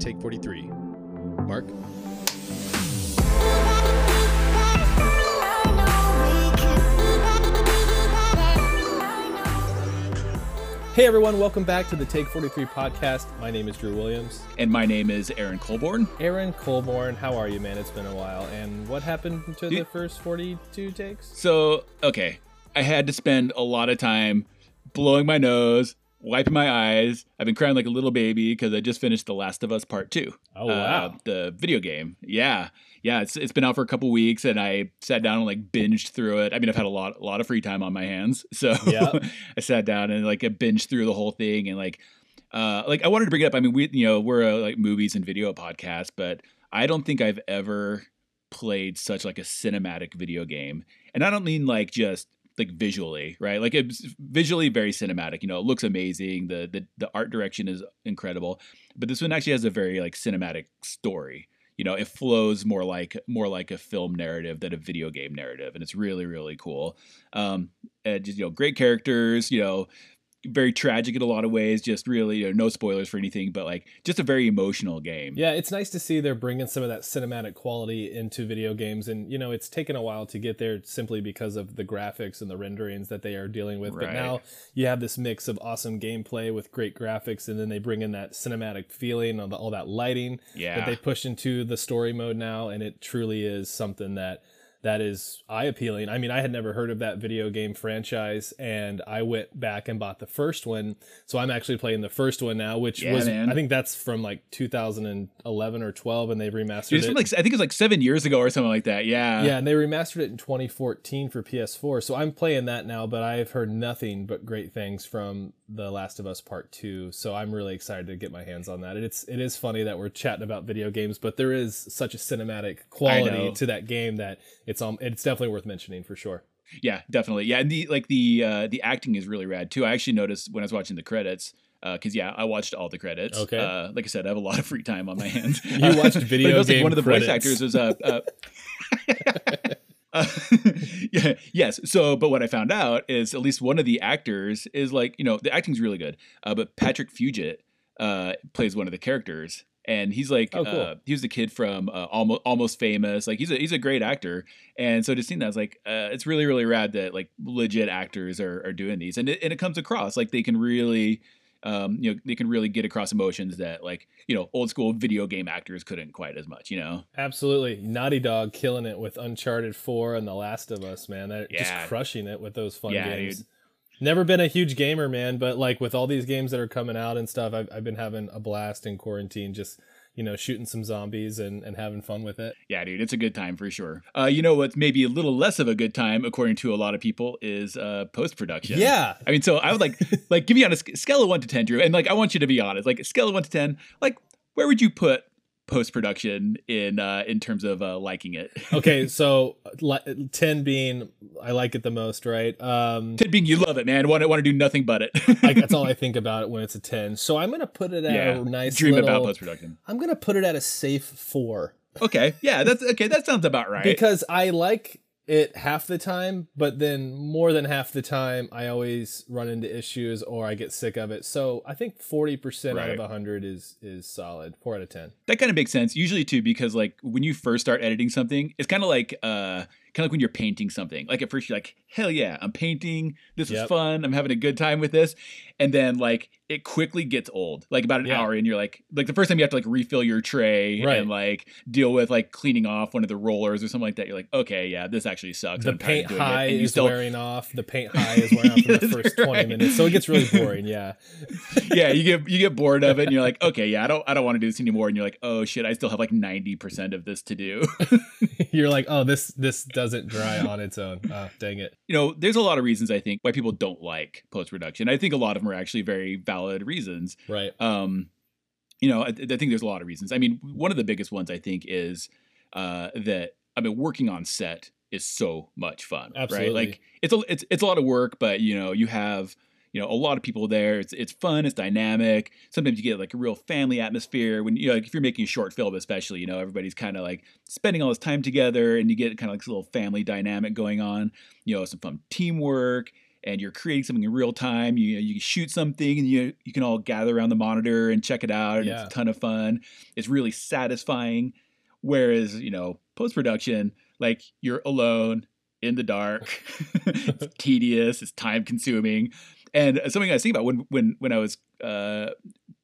Take 43. Mark? Hey everyone, welcome back to the Take 43 podcast. My name is Drew Williams. And my name is Aaron Colborn. Aaron Colborn, how are you, man? It's been a while. And what happened to the first 42 takes? So, okay, I had to spend a lot of time blowing my nose, wiping my eyes. I've been crying like a little baby because I just finished The Last of Us Part Two. Oh wow, uh, the video game. Yeah, yeah. It's it's been out for a couple weeks, and I sat down and like binged through it. I mean, I've had a lot a lot of free time on my hands, so yep. I sat down and like I binged through the whole thing, and like uh, like I wanted to bring it up. I mean, we you know we're a like movies and video podcast, but I don't think I've ever played such like a cinematic video game, and I don't mean like just like visually, right? Like it's visually very cinematic. You know, it looks amazing. The the the art direction is incredible, but this one actually has a very like cinematic story. You know, it flows more like more like a film narrative than a video game narrative, and it's really really cool. Um, and just you know, great characters. You know, very tragic in a lot of ways. Just really, you know, no spoilers for anything, but like just a very emotional game. Yeah, it's nice to see they're bringing some of that cinematic quality into video games, and you know, it's taken a while to get there simply because of the graphics and the renderings that they are dealing with. Right. But now you have this mix of awesome gameplay with great graphics, and then they bring in that cinematic feeling of all that lighting yeah. that they push into the story mode now, and it truly is something that that is eye appealing. I mean, I had never heard of that video game franchise, and I went back and bought the first one. So I'm actually playing the first one now, which Yeah, was man. I think that's from like 2011 or 12, and they've remastered It's it. like I think it was like seven years ago or something like that. Yeah. yeah, and they remastered it in 2014 for PS4. So I'm playing that now, but I've heard nothing but great things from The Last of Us Part 2. So I'm really excited to get my hands on that. It's it is funny that we're chatting about video games, but there is such a cinematic quality to that game that it's um it's definitely worth mentioning for sure. Yeah, definitely. Yeah, and the like the uh, the acting is really rad too. I actually noticed when I was watching the credits because yeah, I watched all the credits. Okay. Uh, like I said, I have a lot of free time on my hands. You watched Uh, video but it was, like, game one of the voice actors was uh, uh yeah, yes. So, but what I found out is at least one of the actors is like, you know, the acting's really good. Uh, but Patrick Fugit uh, plays one of the characters, and he's like, Oh, cool. uh, he was the kid from uh, almost almost famous. Like, he's a he's a great actor, and so to see that, I was like, uh, it's really really rad that like legit actors are are doing these, and it, and it comes across like they can really. Um, you know, they can really get across emotions that, like, you know, old school video game actors couldn't quite as much. You know, Absolutely. Naughty Dog killing it with Uncharted 4 and The Last of Us, man. They're Yeah. just crushing it with those fun Yeah, games. dude. Never been a huge gamer, man, but like with all these games that are coming out and stuff, I've, I've been having a blast in quarantine, just, you know, shooting some zombies and, and having fun with it. Yeah, dude, it's a good time for sure. Uh, you know what's maybe a little less of a good time, according to a lot of people, is uh, post production. Yeah. I mean, so I would like, like, give me on a scale of one to ten, Drew, and like, I want you to be honest. Like, scale of one to ten, like, where would you put post production in uh, in terms of uh, liking it? Okay, so li- 10 being I like it the most, right? Um, Ten being you love it, man. Want to want to do nothing but it. like that's all I think about it when it's a 10. So I'm going to put it at yeah, a nice dream little, about post production. I'm going to put it at a safe 4. Okay, yeah, that's okay. That sounds about right. because I like it half the time, but then more than half the time, I always run into issues or I get sick of it. So I think forty percent out of Right. hundred is is solid. Four out of ten. that kind of makes sense usually too because like when you first start editing something it's kind of like uh kind of like when you're painting something like at first you're like hell yeah i'm painting this is Yep. fun i'm having a good time with this and then like it quickly gets old like about an Yeah. hour and you're like like the first time you have to like refill your tray Right. and like deal with like cleaning off one of the rollers or something like that you're like okay yeah this actually sucks The I'm paint it. high And is still- wearing off. The paint high is wearing off in the first twenty minutes. So it gets really boring. Yeah. yeah you get you get bored of it and you're like okay yeah i don't i don't want to do this anymore and you're like oh shit i still have like 90% of this to do You're like, oh, this this doesn't dry on its own. Oh, dang it. you know, there's a lot of reasons I think why people don't like post production. I think a lot of them are actually very valid reasons. Right. Um, you know, I, I think there's a lot of reasons. I mean, one of the biggest ones I think is uh, that I mean, working on set is so much fun, Absolutely. right? Like it's a it's it's a lot of work, but you know, you have you know a lot of people there. It's it's fun, it's dynamic. Sometimes you get like a real family atmosphere when you know like if you're making a short film, especially you know everybody's kind of like spending all this time together, and you get kind of like this little family dynamic going on. You know, some fun teamwork. and you're creating something in real time. You you shoot something and you you can all gather around the monitor and check it out. And Yeah. It's a ton of fun. It's really satisfying. Whereas you know post production, like you're alone in the dark. it's tedious. It's time consuming. And something I was thinking about when when when I was uh,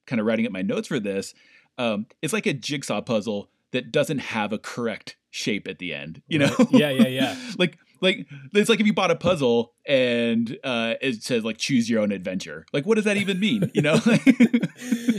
kind of writing up my notes for this, um, it's like a jigsaw puzzle that doesn't have a correct shape at the end. You know? Right. Yeah, yeah, yeah. like like it's like if you bought a puzzle and uh, it says like choose your own adventure. Like what does that even mean? You know?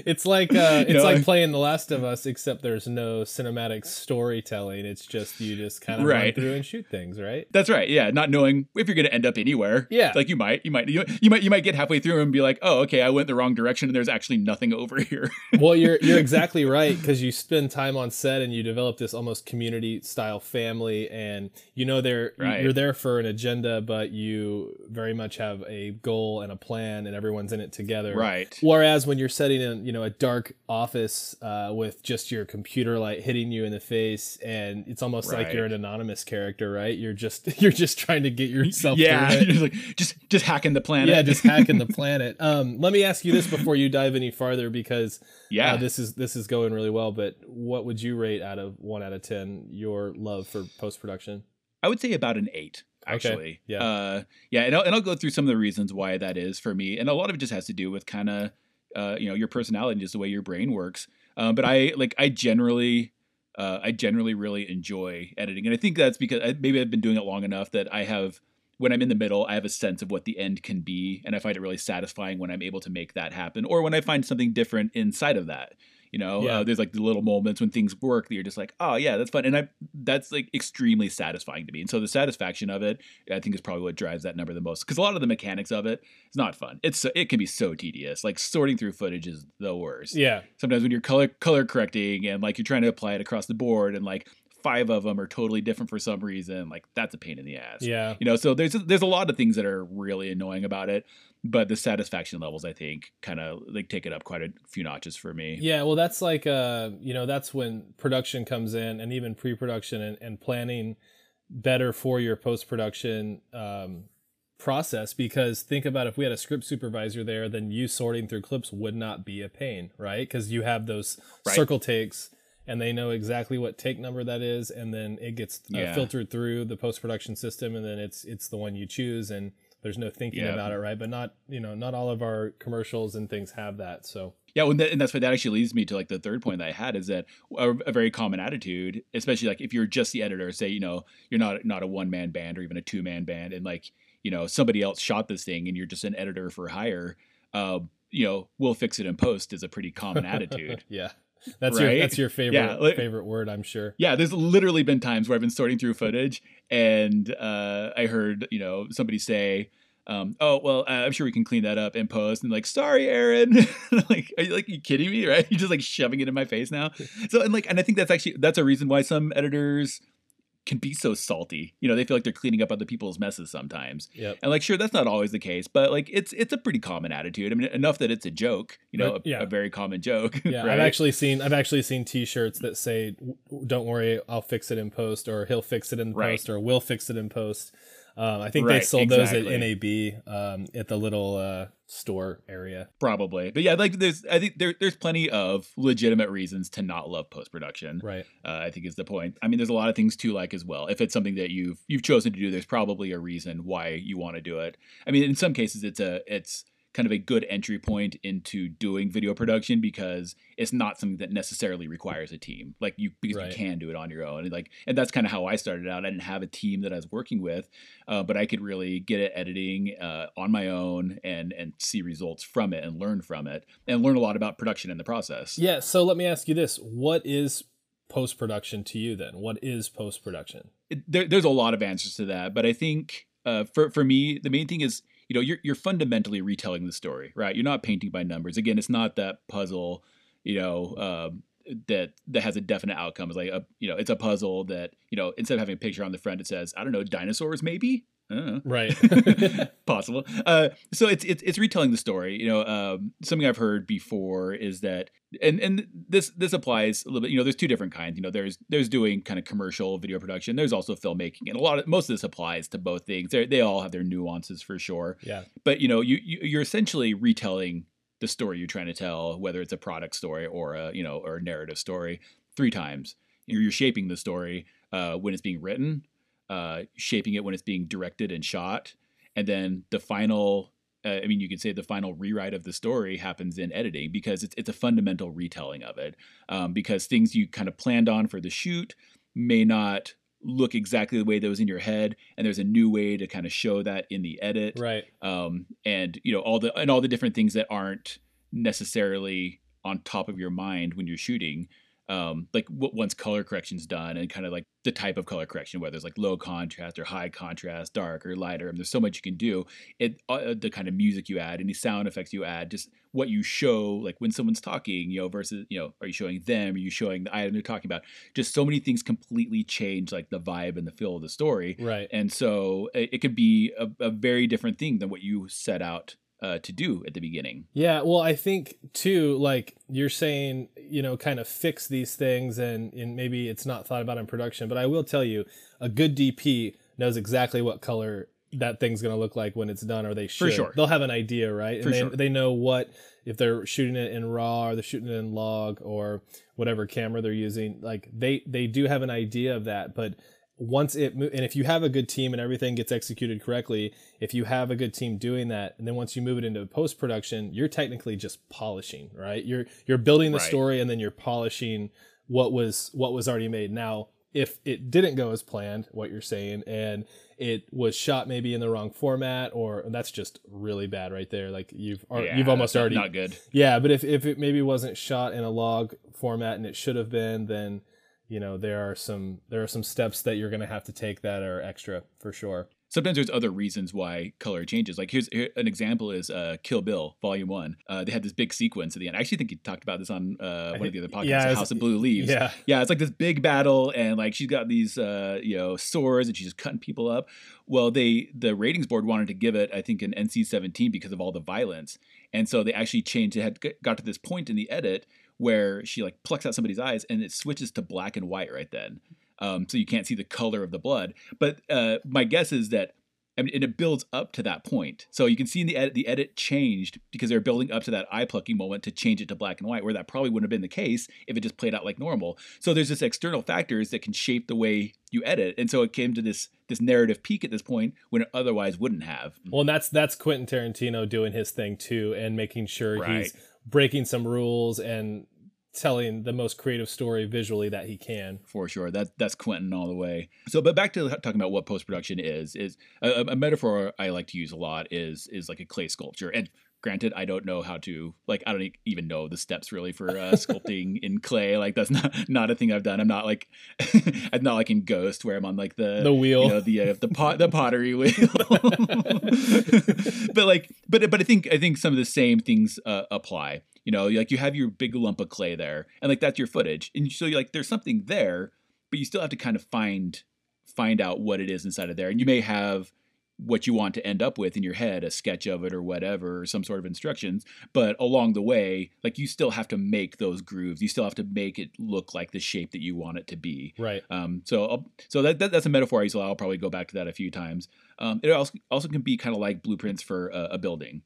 it's like uh, it's You know, like playing The Last of Us, except there's no cinematic storytelling. It's just you just kind of run through and shoot things, right? That's right. Yeah, not knowing if you're going to end up anywhere. Yeah. like you might, you might, you, you might, you might get halfway through and be like, "Oh, okay, I went the wrong direction, and there's actually nothing over here." well, you're you're exactly right because you spend time on set and you develop this almost community style family, and you know they're Right. you're there for an agenda, but you very much have a goal and a plan, and everyone's in it together. right. Whereas when you're sitting in, you know, a dark office uh, with just your computer light hitting you in the face, and it's almost like you're an anonymous character, right? You're just you're just trying to get yourself Yeah, through it. just like just just hacking the planet. Yeah, just hacking the planet. Um, let me ask you this before you dive any farther, because yeah. uh, this is this is going really well. But what would you rate out of one out of ten your love for post production? I would say about an eight, Okay, actually. yeah. Uh, yeah, and I'll, and I'll go through some of the reasons why that is for me, and a lot of it just has to do with kind of, uh, you know, your personality, and just the way your brain works. Um, but I like I generally, uh, I generally really enjoy editing, and I think that's because I, maybe I've been doing it long enough that I have. When I'm in the middle, I have a sense of what the end can be, and I find it really satisfying when I'm able to make that happen, or when I find something different inside of that. You know, Yeah. uh, there's like the little moments when things work that you're just like, oh yeah, that's fun, and I that's like extremely satisfying to me. And so the satisfaction of it, I think, is probably what drives that number the most. Because a lot of the mechanics of it is not fun. It's it can be so tedious. Like sorting through footage is the worst. Yeah, Sometimes when you're color color correcting and like you're trying to apply it across the board, and like five of them are totally different for some reason, like that's a pain in the ass. yeah. You know, so there's there's a lot of things that are really annoying about it, but the satisfaction levels, I think, kind of like take it up quite a few notches for me. Yeah, well, that's like uh, you know, that's when production comes in, and even pre-production and, and planning better for your post-production um, process. Because think about if we had a script supervisor there, then you sorting through clips would not be a pain, right? Because you have those Right. circle takes, and they know exactly what take number that is, and then it gets uh, filtered through the post-production system, and then it's it's the one you choose, and there's no thinking Yeah. about it, right? But not you know, not all of our commercials and things have that, so. Yeah, well, and that's what that actually leads me to like the third point that I had is that a, a very common attitude, especially like if you're just the editor, say you know you're not not a one man band or even a two man band, and like you know somebody else shot this thing and you're just an editor for hire, uh, you know we'll fix it in post is a pretty common attitude. yeah. That's your that's your favorite Yeah, like- favorite word, I'm sure. Yeah, there's literally been times where I've been sorting through footage and uh, I heard you know somebody say. Um, oh well, uh, I'm sure we can clean that up in post. And like, sorry, Aaron. like, are you like you kidding me? Right? You're just like shoving it in my face now. So and like, and I think that's actually that's a reason why some editors can be so salty. You know, they feel like they're cleaning up other people's messes sometimes. Yep. And like, sure, that's not always the case, but like, it's it's a pretty common attitude. I mean, enough that it's a joke. You know, Right, a, yeah. a very common joke. Yeah, right? I've actually seen I've actually seen T-shirts that say "Don't worry, I'll fix it in post," or "He'll fix it in Right. post," or "We'll fix it in post." Um, I think they Right, sold exactly. those at NAB um, at the little uh, store area. Probably, but yeah, like there's, I think there, there's plenty of legitimate reasons to not love post production. Right. Uh, I think is the point. I mean, there's a lot of things to like as well. If it's something that you've you've chosen to do, there's probably a reason why you want to do it. I mean, in some cases, it's a it's kind of a good entry point into doing video production because it's not something that necessarily requires a team. Like you because Right. you can do it on your own. And like and that's kind of how I started out. I didn't have a team that I was working with, uh, but I could really get at editing uh, on my own and and see results from it and learn from it and learn a lot about production in the process. Yeah. So let me ask you this: What is post production to you? Then, what is post production? there, there's a lot of answers to that, but I think uh, for for me, the main thing is you know you're you're fundamentally retelling the story, right? You're not painting by numbers. Again, it's not that puzzle, you know, um, that that has a definite outcome. It's like a you know, it's a puzzle that you know instead of having a picture on the front, it says I don't know dinosaurs maybe. Right. possible. Uh, so it's, it's it's retelling the story. You know, um, something I've heard before is that, and and this this applies a little bit. You know, there's two different kinds. You know, there's there's doing kind of commercial video production. There's also filmmaking, and a lot of most of this applies to both things. They they all have their nuances for sure. Yeah. But you know, you, you you're essentially retelling the story you're trying to tell, whether it's a product story or a you know or a narrative story, three times. You're, you're shaping the story uh, when it's being written, uh, shaping it when it's being directed and shot, and then the final. Uh, I mean, you could say the final rewrite of the story happens in editing because it's it's a fundamental retelling of it. Um, because things you kind of planned on for the shoot may not look exactly the way that was in your head and there's a new way to kind of show that in the edit Right. um, and you know all the and all the different things that aren't necessarily on top of your mind when you're shooting um, like w- once color correction's done and kind of like the type of color correction whether it's like low contrast or high contrast dark or lighter and there's so much you can do it uh, the kind of music you add any sound effects you add just what you show like when someone's talking you know versus you know are you showing them are you showing the item they're talking about just so many things completely change like the vibe and the feel of the story Right. and so it, it could be a, a very different thing than what you set out uh, to do at the beginning. Yeah, well, I think too, like you're saying, you know, kind of fix these things, and, and maybe it's not thought about in production. But I will tell you, a good DP knows exactly what color that thing's going to look like when it's done, or they should. sure. They'll have an idea, right? And For they, sure. they know what if they're shooting it in raw or they're shooting it in log or whatever camera they're using. Like they they do have an idea of that, but once it mo- and if you have a good team and everything gets executed correctly if you have a good team doing that and then once you move it into post production you're technically just polishing right you're you're building the Right. story and then you're polishing what was what was already made now if it didn't go as planned what you're saying and it was shot maybe in the wrong format or that's just really bad right there like you've Yeah, you've almost already not good. yeah, but if, if it maybe wasn't shot in a log format and it should have been, then you know there are some there are some steps that you're going to have to take that are extra for sure. Sometimes there's other reasons why color changes. Like here's here, an example is uh, Kill Bill Volume One. Uh, they had this big sequence at the end. I actually think you talked about this on uh, one of the other podcasts, Yeah, House of Blue Leaves. Yeah, Yeah, it's like this big battle, and like she's got these uh, you know swords, and she's just cutting people up. Well, they the ratings board wanted to give it, I think, an NC-17 because of all the violence, and so they actually changed. It had got to this point in the edit where she like plucks out somebody's eyes, and it switches to black and white right then, um, so you can't see the color of the blood. But uh, my guess is that. I mean, and it builds up to that point. So you can see in the edit, the edit changed because they're building up to that eye plucking moment to change it to black and white, where that probably wouldn't have been the case if it just played out like normal. So there's this external factors that can shape the way you edit, and so it came to this this narrative peak at this point when it otherwise wouldn't have. well, and that's that's Quentin Tarantino doing his thing too, and making sure Right. he's breaking some rules and telling the most creative story visually that he can. for sure. That that's Quentin all the way. So, but back to talking about what post production is is a, a metaphor I like to use a lot is is like a clay sculpture. And granted, I don't know how to like I don't even know the steps really for uh, sculpting in clay. Like that's not not a thing I've done. I'm not like I'm not like in Ghost where I'm on like the The wheel. you know the uh, the pot the pottery wheel. but like but but I think I think some of the same things uh, apply. You know, like you have your big lump of clay there, and like that's your footage, and so you're like there's something there, but you still have to kind of find find out what it is inside of there, and you may have what you want to end up with in your head, a sketch of it or whatever, or some sort of instructions. But along the way, like you still have to make those grooves. You still have to make it look like the shape that you want it to be. Right. Um, so, I'll, so that, that that's a metaphor I use a lot. I'll probably go back to that a few times. Um, it also also can be kind of like blueprints for a, a building.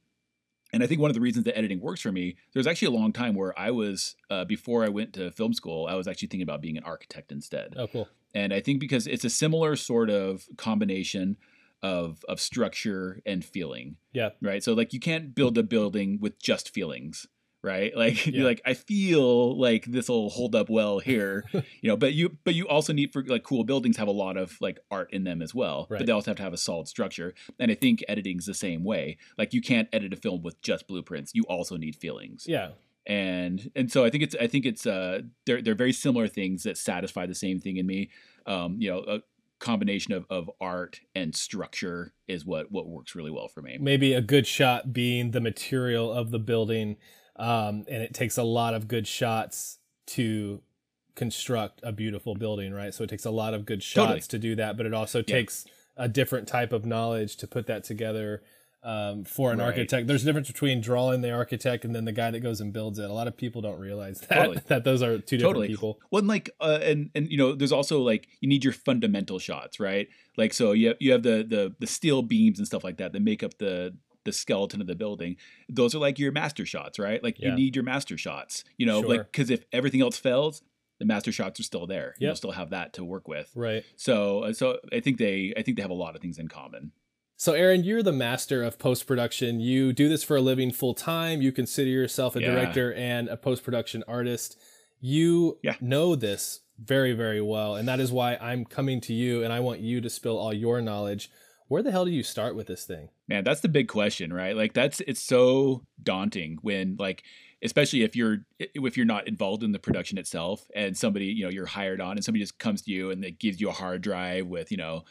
And I think one of the reasons that editing works for me, there's actually a long time where I was uh, before I went to film school, I was actually thinking about being an architect instead. Oh, cool. And I think because it's a similar sort of combination of of structure and feeling, Yeah. right? So like you can't build a building with just feelings, right? Like Yeah. you're like I feel like this will hold up well here, you know. But you but you also need for like cool buildings have a lot of like art in them as well. Right. But they also have to have a solid structure. And I think editing's the same way. Like you can't edit a film with just blueprints. You also need feelings Yeah. and and so I think it's I think it's uh they're they're very similar things that satisfy the same thing in me. Um, you know, a combination of, of art and structure is what what works really well for me. maybe a good shot being the material of the building um, and it takes a lot of good shots to construct a beautiful building right so it takes a lot of good shots Totally. to do that but it also Yeah. takes a different type of knowledge to put that together um, for an Right. architect. There's a difference between drawing the architect and then the guy that goes and builds it. A lot of people don't realize that Totally. that those are two different Totally. people. Well, like, uh, and and you know, there's also like you need your fundamental shots, right? Like, so you have, you have the the the steel beams and stuff like that that make up the the skeleton of the building. Those are like your master shots, right? Like Yeah. you need your master shots, you know, Sure. like because if everything else fails, the master shots are still there. You'll still have that to work with. Right. So, uh, so I think they I think they have a lot of things in common. So, Aaron, you're the master of post production. You do this for a living full time. You consider yourself a Yeah. director and a post production artist. You Yeah. know this very, very well. And that is why I'm coming to you and I want you to spill all your knowledge. Where the hell do you start with this thing? Man, that's the big question, right? Like that's it's so daunting when like especially if you're if you're not involved in the production itself and somebody, you know, you're hired on and somebody just comes to you and they gives you a hard drive with, you know,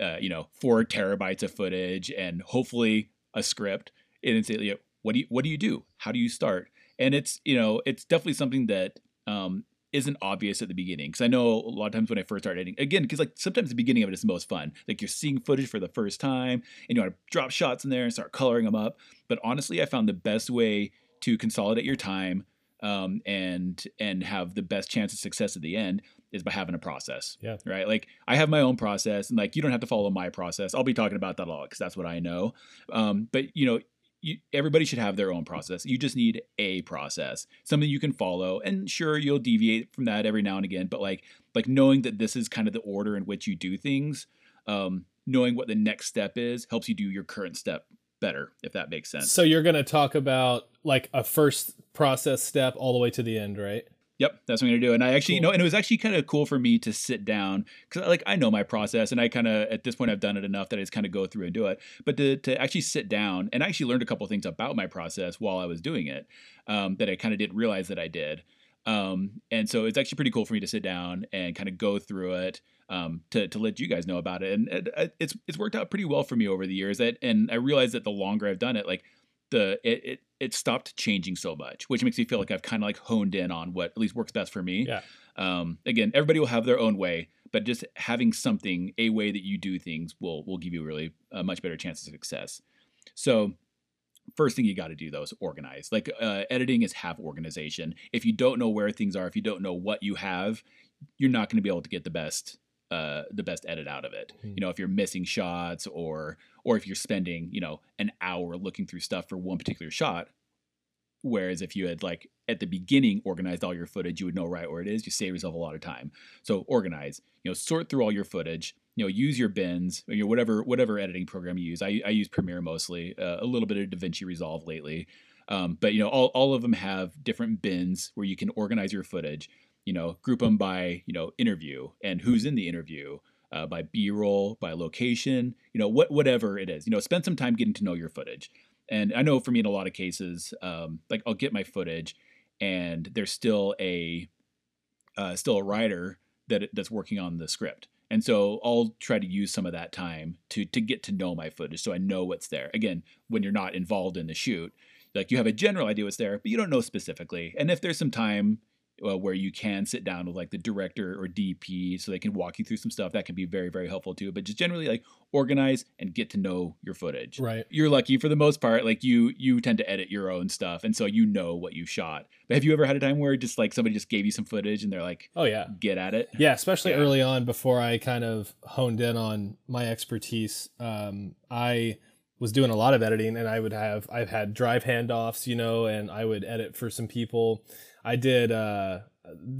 uh, you know, 4 terabytes of footage and hopefully a script and it's you know, what do you what do you do? How do you start? And it's, you know, it's definitely something that um isn't obvious at the beginning because I know a lot of times when I first started editing, again, because like sometimes the beginning of it is the most fun. Like you're seeing footage for the first time and you want to drop shots in there and start coloring them up. But honestly, I found the best way to consolidate your time um, and and have the best chance of success at the end is by having a process. Yeah. Right. Like I have my own process, and like you don't have to follow my process. I'll be talking about that a lot because that's what I know. Um, but you know. You, everybody should have their own process. You just need a process, something you can follow. And sure, you'll deviate from that every now and again, but like like knowing that this is kind of the order in which you do things, um, knowing what the next step is helps you do your current step better, if that makes sense. So, you're going to talk about like a first process step all the way to the end, right? Yep, that's what I'm gonna do. And I actually, you know, and it was actually kind of cool for me to sit down because, like, I know my process, and I kind of at this point I've done it enough that I just kind of go through and do it. But to to actually sit down and I actually learned a couple things about my process while I was doing it um, that I kind of didn't realize that I did. Um, and so it's actually pretty cool for me to sit down and kind of go through it um, to to let you guys know about it. And it, it- it's it's worked out pretty well for me over the years. That and I realized that the longer I've done it, like the it, it it stopped changing so much, which makes me feel like I've kind of like honed in on what at least works best for me. Yeah. Um, again, everybody will have their own way, but just having something, a way that you do things, will will give you really a much better chance of success. So. First thing you got to do though is organize. Like uh, editing is have organization. If you don't know where things are, if you don't know what you have, you're not going to be able to get the best uh, the best edit out of it. Hmm. You know, if you're missing shots or or if you're spending you know an hour looking through stuff for one particular shot, whereas if you had like at the beginning organized all your footage, you would know right where it is. You save yourself a lot of time. So organize. You know, sort through all your footage. You know, use your bins or your whatever whatever editing program you use. I, I use Premiere mostly. Uh, a little bit of DaVinci Resolve lately. Um, but you know, all, all of them have different bins where you can organize your footage. You know, group them by you know interview and who's in the interview, uh, by B-roll, by location. You know, what whatever it is. You know, spend some time getting to know your footage. And I know for me, in a lot of cases, um, like I'll get my footage, and there's still a uh, still a writer that that's working on the script. And so I'll try to use some of that time to to get to know my footage, so I know what's there. Again, when you're not involved in the shoot, like you have a general idea what's there, but you don't know specifically. And if there's some time uh, where you can sit down with like the director or DP, so they can walk you through some stuff, that can be very very helpful too. But just generally like organize and get to know your footage Right. you're lucky for the most part like you you tend to edit your own stuff and so you know what you shot but have you ever had a time where just like somebody just gave you some footage and they're like Oh, yeah. get at it Yeah, especially Yeah. early on before I kind of honed in on my expertise. Um, I was doing a lot of editing and I would have I've had drive handoffs, you know, and I would edit for some people. I did uh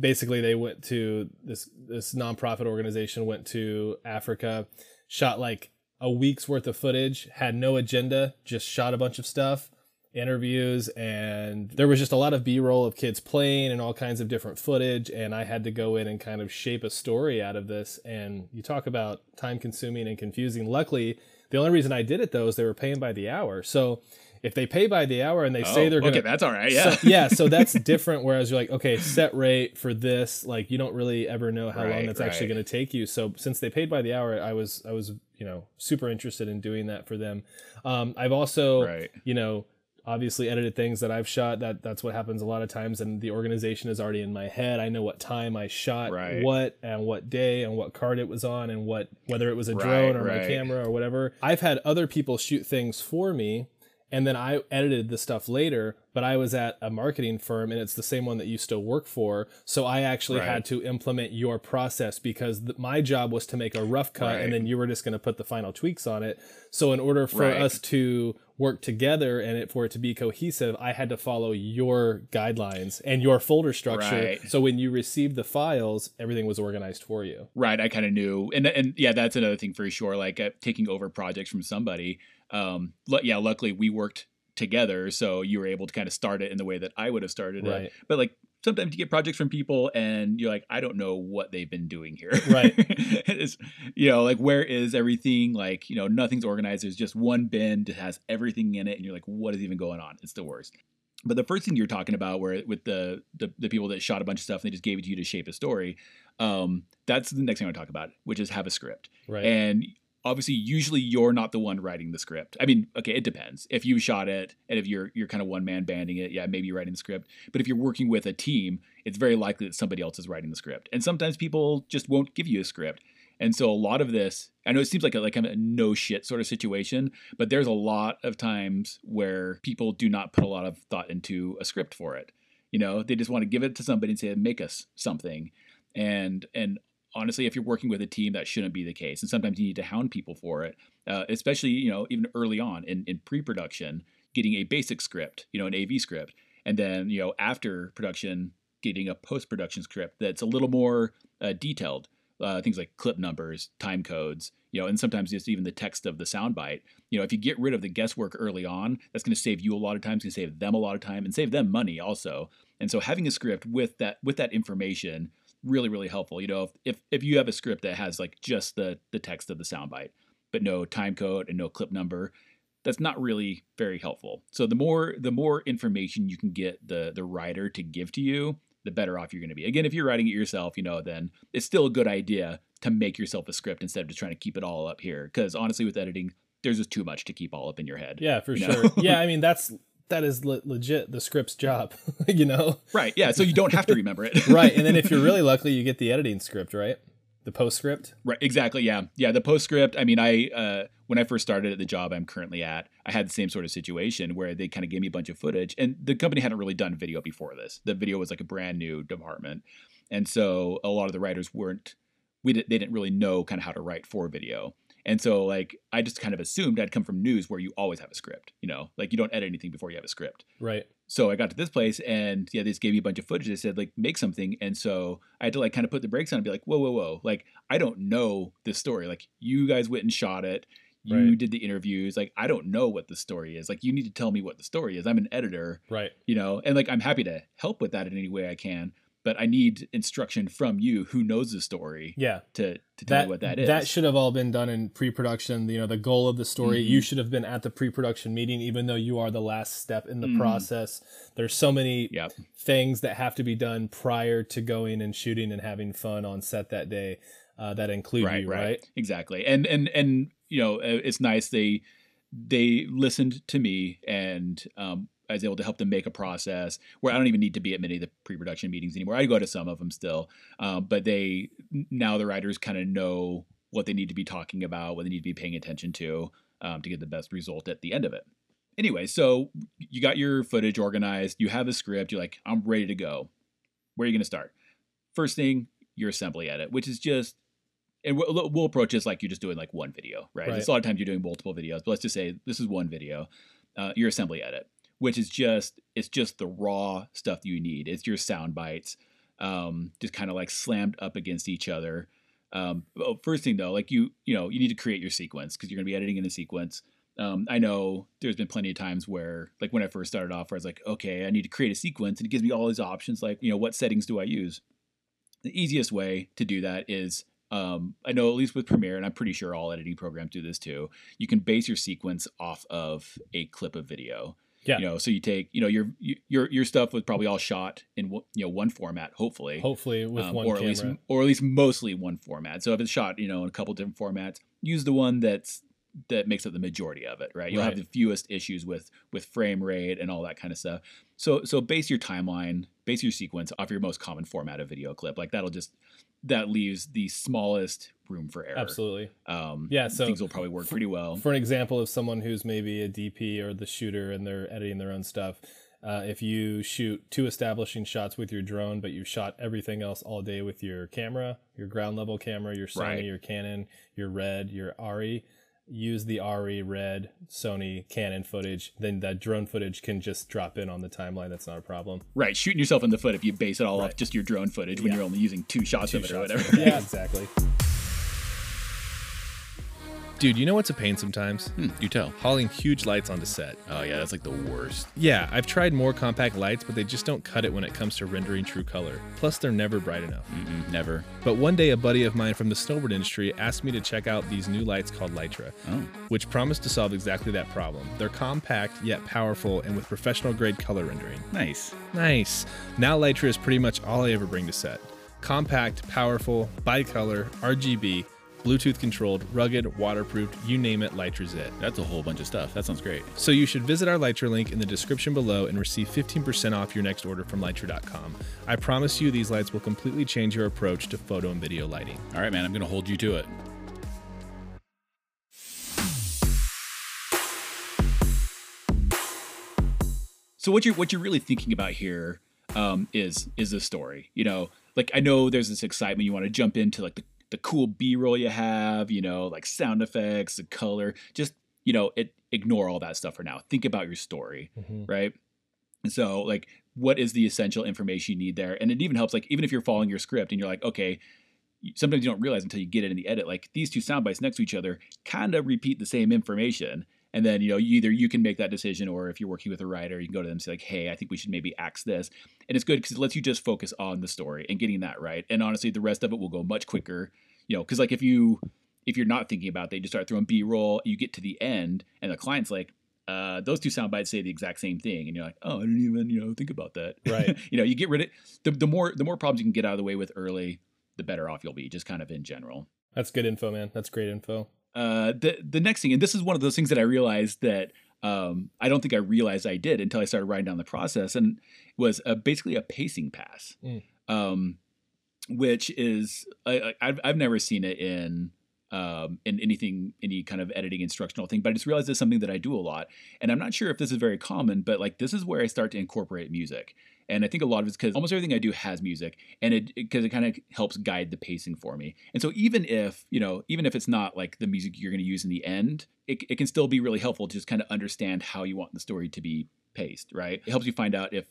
basically they went to this this nonprofit organization went to Africa, shot like a week's worth of footage, had no agenda, just shot a bunch of stuff interviews and there was just a lot of b-roll of kids playing and all kinds of different footage and i had to go in and kind of shape a story out of this and you talk about time consuming and confusing. Luckily the only reason i did it though is they were paying by the hour. So if they pay by the hour and they say Oh, they're gonna okay that's all right yeah so, yeah, so that's different. Whereas you're like, okay, set rate for this, like you don't really ever know how long Right, that's actually going to take you. So since they paid by the hour, I was I was you know super interested in doing that for them. Um, I've also right you know obviously edited things that I've shot. That that's what happens a lot of times, and the organization is already in my head. I know what time I shot Right. what and what day and what card it was on and what whether it was a drone Right, or my camera or whatever. I've had other people shoot things for me. And then I edited the stuff later, but I was at a marketing firm and it's the same one that you still work for. So I actually Right. had to implement your process because th- my job was to make a rough cut Right. and then you were just going to put the final tweaks on it. So in order for Right. us to work together and it, for it to be cohesive, I had to follow your guidelines and your folder structure. Right. So when you received the files, everything was organized for you. Right, I kind of knew, and and yeah, that's another thing for sure. Like uh, taking over projects from somebody. Um, lu- yeah, luckily we worked together, so you were able to kind of start it in the way that I would have started Right. it. But like sometimes you get projects from people, and you're like, I don't know what they've been doing here. Right. it's you know like where is everything? Like you know nothing's organized. There's just one bin that has everything in it, and you're like, what is even going on? It's the worst. But the first thing you're talking about, where with the, the the people that shot a bunch of stuff and they just gave it to you to shape a story, um, that's the next thing I want to talk about, which is have a script. Right. And obviously, usually you're not the one writing the script. I mean, okay, it depends. If you shot it and if you're you're kind of one man banding it, yeah, maybe you're writing the script. But if you're working with a team, it's very likely that somebody else is writing the script. And sometimes people just won't give you a script. And so a lot of this, I know it seems like a like kind of a no shit sort of situation, but there's a lot of times where people do not put a lot of thought into a script for it. You know, they just want to give it to somebody and say, make us something. And and honestly, if you're working with a team, that shouldn't be the case. And sometimes you need to hound people for it, uh, especially you know even early on in, in pre-production, getting a basic script, you know, an AV script, and then you know after production, getting a post-production script that's a little more uh, detailed. Uh, things like clip numbers, time codes, you know, and sometimes just even the text of the soundbite. You know, if you get rid of the guesswork early on, that's going to save you a lot of time. It's going to save them a lot of time and save them money also. And so having a script with that with that information really really helpful. You know, if if, if you have a script that has like just the the text of the soundbite, but no time code and no clip number, that's not really very helpful. So the more the more information you can get the the writer to give to you, the better off you're going to be. Again, if you're writing it yourself, you know, then it's still a good idea to make yourself a script instead of just trying to keep it all up here. Because honestly, with editing, there's just too much to keep all up in your head. yeah, for you sure. yeah, I mean that's that is le- legit the script's job, you know. Right. Yeah. So you don't have to remember it. right, and then if you're really lucky, you get the editing script, right? The postscript. Right, exactly. Yeah, yeah. The postscript. I mean, I uh, when I first started at the job I'm currently at, I had the same sort of situation where they kind of gave me a bunch of footage, and the company hadn't really done video before this. The video was like a brand new department, and so a lot of the writers weren't. We did, they didn't really know kind of how to write for video, and so like I just kind of assumed I'd come from news where you always have a script. You know, like you don't edit anything before you have a script Right. so I got to this place and yeah, they just gave me a bunch of footage. They said like make something, and so I had to like kind of put the brakes on and be like, whoa, whoa, whoa! Like I don't know this story. Like you guys went and shot it. You Right. did the interviews. Like I don't know what the story is. Like you need to tell me what the story is. I'm an editor, Right. you know, and like I'm happy to help with that in any way I can. But I need instruction from you who knows the story Yeah. to to tell me what that is. That should have all been done in pre-production. You know, the goal of the story. Mm-hmm. You should have been at the pre-production meeting, even though you are the last step in the Mhm. process. There's so many Yep. things that have to be done prior to going and shooting and having fun on set that day uh, that include right, you, right, right? exactly. And and and you know, uh, it's nice they they listened to me and um, I was able to help them make a process where I don't even need to be at many of the pre-production meetings anymore. I go to some of them still, um, but they now the writers kind of know what they need to be talking about, what they need to be paying attention to um, to get the best result at the end of it. Anyway, so you got your footage organized, you have a script, you're like, I'm ready to go. Where are you going to start? First thing, your assembly edit, which is just and we'll, we'll approach this like you're just doing like one video, right? Right. It's a lot of times you're doing multiple videos, but let's just say this is one video, uh, your assembly edit, which is just it's just the raw stuff you need. It's your sound bites, um, just kind of like slammed up against each other. Um, first thing though, like you you know you need to create your sequence because you're to be editing in a sequence. Um, I know there's been plenty of times where, like when I first started off, where I was like, okay, I need to create a sequence, and it gives me all these options, like you know, what settings do I use? The easiest way to do that is um, I know at least with Premiere, and I'm pretty sure all editing programs do this too. You can base your sequence off of a clip of video. Yeah. You know, so you take, you know, your your your stuff was probably all shot in one- you know one format, hopefully, Hopefully with um, one or camera. at least or at least mostly one format. So if it's shot, you know, in a couple different formats, use the one that's that makes up the majority of it, right? You'll have the fewest issues with with frame rate and all that kind of stuff. So so base your timeline, base your sequence off your most common format of video clip. Like that'll just that leaves the smallest room for error. Absolutely. Um, Yeah, so things will probably work pretty well. For an example of someone who's maybe a DP or the shooter and they're editing their own stuff, uh, if you shoot two establishing shots with your drone, but you've shot everything else all day with your camera, your ground level camera, your Sony, Right. your Canon, your Red, your ARRI, use the ARRI, Red, Sony, Canon footage. Then that drone footage can just drop in on the timeline. That's not a problem. Right, shooting yourself in the foot if you base it all off just your drone footage when Yeah. you're only using two shots Two of it or whatever. Yeah, exactly. Dude, you know what's a pain sometimes? Hmm, you tell. Hauling huge lights onto set. Oh yeah, that's like the worst. Yeah, I've tried more compact lights, but they just don't cut it when it comes to rendering true color. Plus, they're never bright enough. Mm-mm, never. But one day, a buddy of mine from the snowboard industry asked me to check out these new lights called Litra, Oh. which promise to solve exactly that problem. They're compact, yet powerful, and with professional grade color rendering. Nice. Nice. Now, Litra is pretty much all I ever bring to set. Compact, powerful, bicolor, RGB, Bluetooth controlled, rugged, waterproofed, you name it, Litra's it. That's a whole bunch of stuff. That sounds great. So you should visit our Litra link in the description below and receive 15% off your next order from Litra.com. I promise you these lights will completely change your approach to photo and video lighting. All right, man. I'm gonna hold you to it. So what you're what you're really thinking about here um, is is the story. You know, like I know there's this excitement. You want to jump into like the, the cool B roll you have. You know, like sound effects, the color. Just you know, it ignore all that stuff for now. Think about your story, mm-hmm. right? And so like, what is the essential information you need there? And it even helps like even if you're following your script and you're like, okay. Sometimes you don't realize until you get it in the edit. Like these two sound bites next to each other kind of repeat the same information and then you know you either you can make that decision or if you're working with a writer you can go to them and say like hey i think we should maybe axe this and it's good because it lets you just focus on the story and getting that right and honestly the rest of it will go much quicker you know because like if you if you're not thinking about it you just start throwing b-roll you get to the end and the client's like uh, those two sound bites say the exact same thing and you're like oh i didn't even you know think about that Right. you know you get rid of the, the more the more problems you can get out of the way with early the better off you'll be just kind of in general That's good info, man. That's great info. Uh, the the next thing, and this is one of those things that I realized that um, I don't think I realized I did until I started writing down the process, and was uh, basically a pacing pass, Mm. um, which is I, I've I've never seen it in um, in anything any kind of editing instructional thing, but I just realized it's something that I do a lot, and I'm not sure if this is very common, but like this is where I start to incorporate music. And I think a lot of it's because almost everything I do has music, and it because it, kind of helps guide the pacing for me. And so even if you know, even if it's not like the music you're going to use in the end, it, it can still be really helpful to just kind of understand how you want the story to be paced. Right? It helps you find out if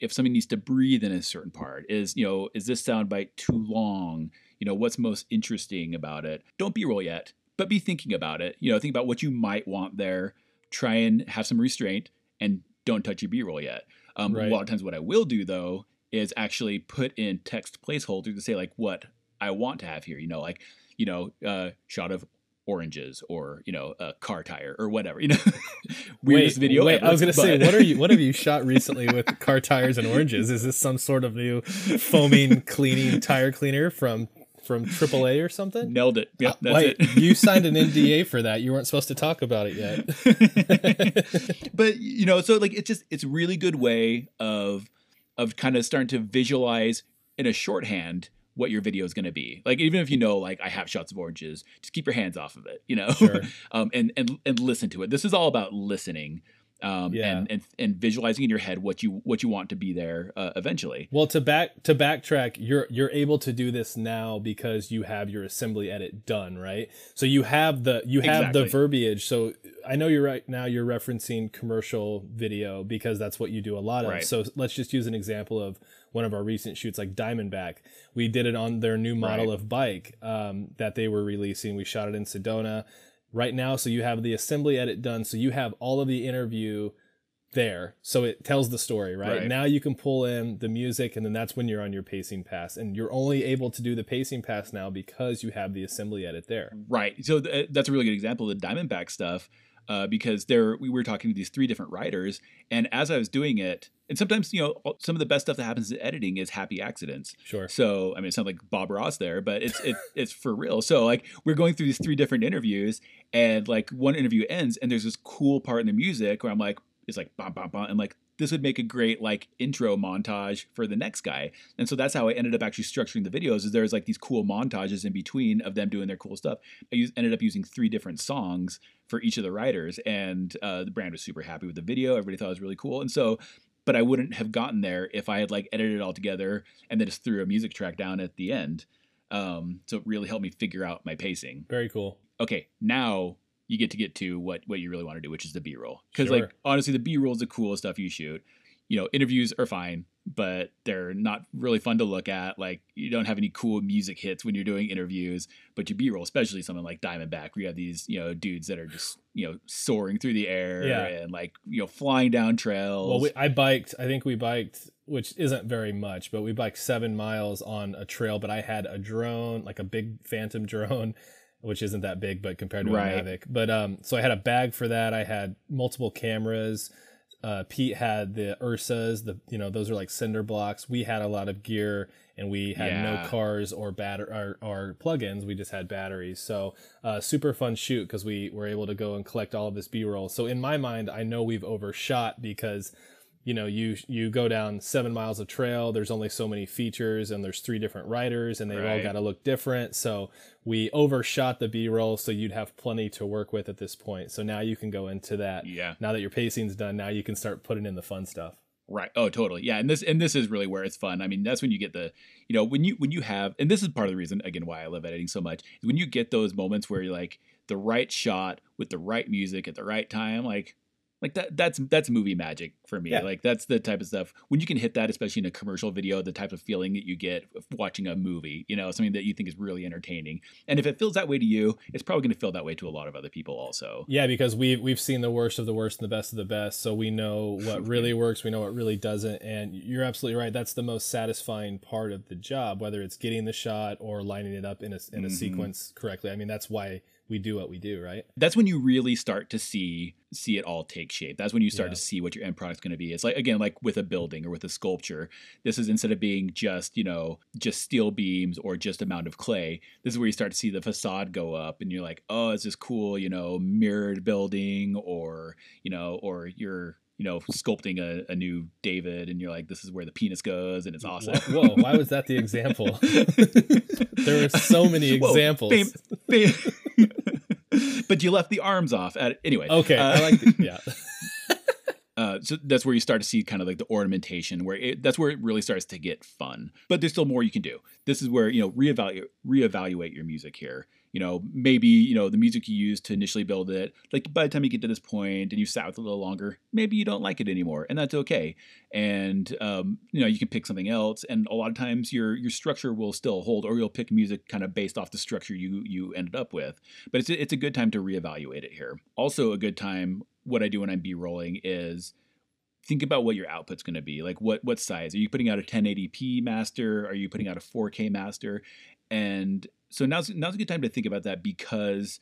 if something needs to breathe in a certain part. Is you know, is this soundbite too long? You know, what's most interesting about it? Don't B roll yet, but be thinking about it. You know, think about what you might want there. Try and have some restraint and don't touch your B-roll yet. Um, Right. A lot of times, what I will do though is actually put in text placeholder to say like what I want to have here. You know, like you know, uh, shot of oranges or you know, a car tire or whatever. You know, weirdest video. Wait, ever, I was gonna say, what are you? What have you shot recently with car tires and oranges? Is this some sort of new foaming cleaning tire cleaner from from AAA or something? Nailed it. Yep, Uh, that's wait, it. you signed an NDA for that. You weren't supposed to talk about it yet. but you know, so like it's just it's a really good way of of kind of starting to visualize in a shorthand what your video is going to be. Like even if you know like I have shots of oranges, just keep your hands off of it, you know. Sure. um and and and listen to it. This is all about listening. Um Yeah. and, and and visualizing in your head what you what you want to be there uh, eventually. Well, to back to backtrack, you're you're able to do this now because you have your assembly edit done, right? So you have the you have the verbiage. So I know you're right now you're referencing commercial video because that's what you do a lot of. Right. So let's just use an example of one of our recent shoots, like Diamondback. We did it on their new model Right. of bike um, that they were releasing. We shot it in Sedona right now. So you have the assembly edit done. So you have all of the interview there. So it tells the story, right? Right. Now you can pull in the music and then that's when you're on your pacing pass. And you're only able to do the pacing pass now because you have the assembly edit there. Right. So th- that's a really good example. The Diamondback stuff. Uh, because there we were talking to these three different writers, and as I was doing it, and sometimes you know some of the best stuff that happens in editing is happy accidents. Sure. So I mean, it sounds like Bob Ross there, but it's it, it's for real. So like we're going through these three different interviews, and like one interview ends, and there's this cool part in the music where I'm like, it's like bam bam bam, and like this would make a great like intro montage for the next guy. And so that's how I ended up actually structuring the videos. Is there's like these cool montages in between of them doing their cool stuff. I used, ended up using three different songs for each of the writers, and uh, the brand was super happy with the video. Everybody thought it was really cool, and so. But I wouldn't have gotten there if I had like edited it all together and then just threw a music track down at the end. Um, so it really helped me figure out my pacing. Very cool. Okay, now you get to get to what what you really want to do, which is the B roll. Because Sure. like honestly, the B roll is the coolest stuff you shoot. You know, interviews are fine, but they're not really fun to look at. Like you don't have any cool music hits when you're doing interviews. But your B roll, especially something like Diamondback, where you have these you know dudes that are just you know soaring through the air Yeah. and like you know flying down trails. Well, we, I biked. I think we biked, which isn't very much, but we biked seven miles on a trail. But I had a drone, like a big Phantom drone, which isn't that big, but compared to Right. a Mavic. But um, so I had a bag for that. I had multiple cameras. Uh, Pete had the Ursas. The you know those are like cinder blocks. We had a lot of gear, and we had Yeah. no cars or batter or, or plugins. We just had batteries. So uh, super fun shoot because we were able to go and collect all of this B-roll. So in my mind, I know we've overshot because you know you you go down seven miles of trail there's only so many features and there's three different writers and they've all Right. got to look different so we overshot the b-roll so you'd have plenty to work with at this point so now you can go into that yeah. now that your pacing's done now you can start putting in the fun stuff Right. Oh, totally. Yeah. And this and this is really where it's fun. I mean, that's when you get the, you know, when you when you have, and this is part of the reason again why I love editing so much. When you get those moments where you're like the right shot with the right music at the right time, like. Like that that's that's movie magic for me. Yeah. Like that's the type of stuff when you can hit that, especially in a commercial video, the type of feeling that you get watching a movie, you know, something that you think is really entertaining. And if it feels that way to you, it's probably going to feel that way to a lot of other people also. yeah because we've we've seen the worst of the worst and the best of the best so we know what really works we know what really doesn't and you're absolutely right that's the most satisfying part of the job whether it's getting the shot or lining it up in a, in a Mhm. sequence correctly i mean that's why we do what we do right that's when you really start to see see it all take shape. That's when you start Yeah. to see what your end product's going to be. It's like again, like with a building or with a sculpture. This is instead of being just you know just steel beams or just a mound of clay. This is where you start to see the facade go up, and you're like, oh, it's this cool you know mirrored building, or you know, or you're you know sculpting a, a new David, and you're like, this is where the penis goes, and it's awesome. Whoa, whoa, why was that the example? there are so many Whoa, examples. but you left the arms off. At, anyway, Okay, uh, I like the, yeah. uh, so that's where you start to see kind of like the ornamentation, where it, that's where it really starts to get fun. But there's still more you can do. This is where you know reevaluate reevaluate your music here. You know, maybe you know the music you used to initially build it. Like by the time you get to this point and you sat with it a little longer, maybe you don't like it anymore, and that's okay. And um, you know you can pick something else. And a lot of times your your structure will still hold, or you'll pick music kind of based off the structure you you ended up with. But it's it's a good time to reevaluate it here. Also, a good time. What I do when I'm b-rolling is think about what your output's going to be. Like what what size are you putting out a 1080p master? Are you putting out a 4K master? And so now's now's a good time to think about that because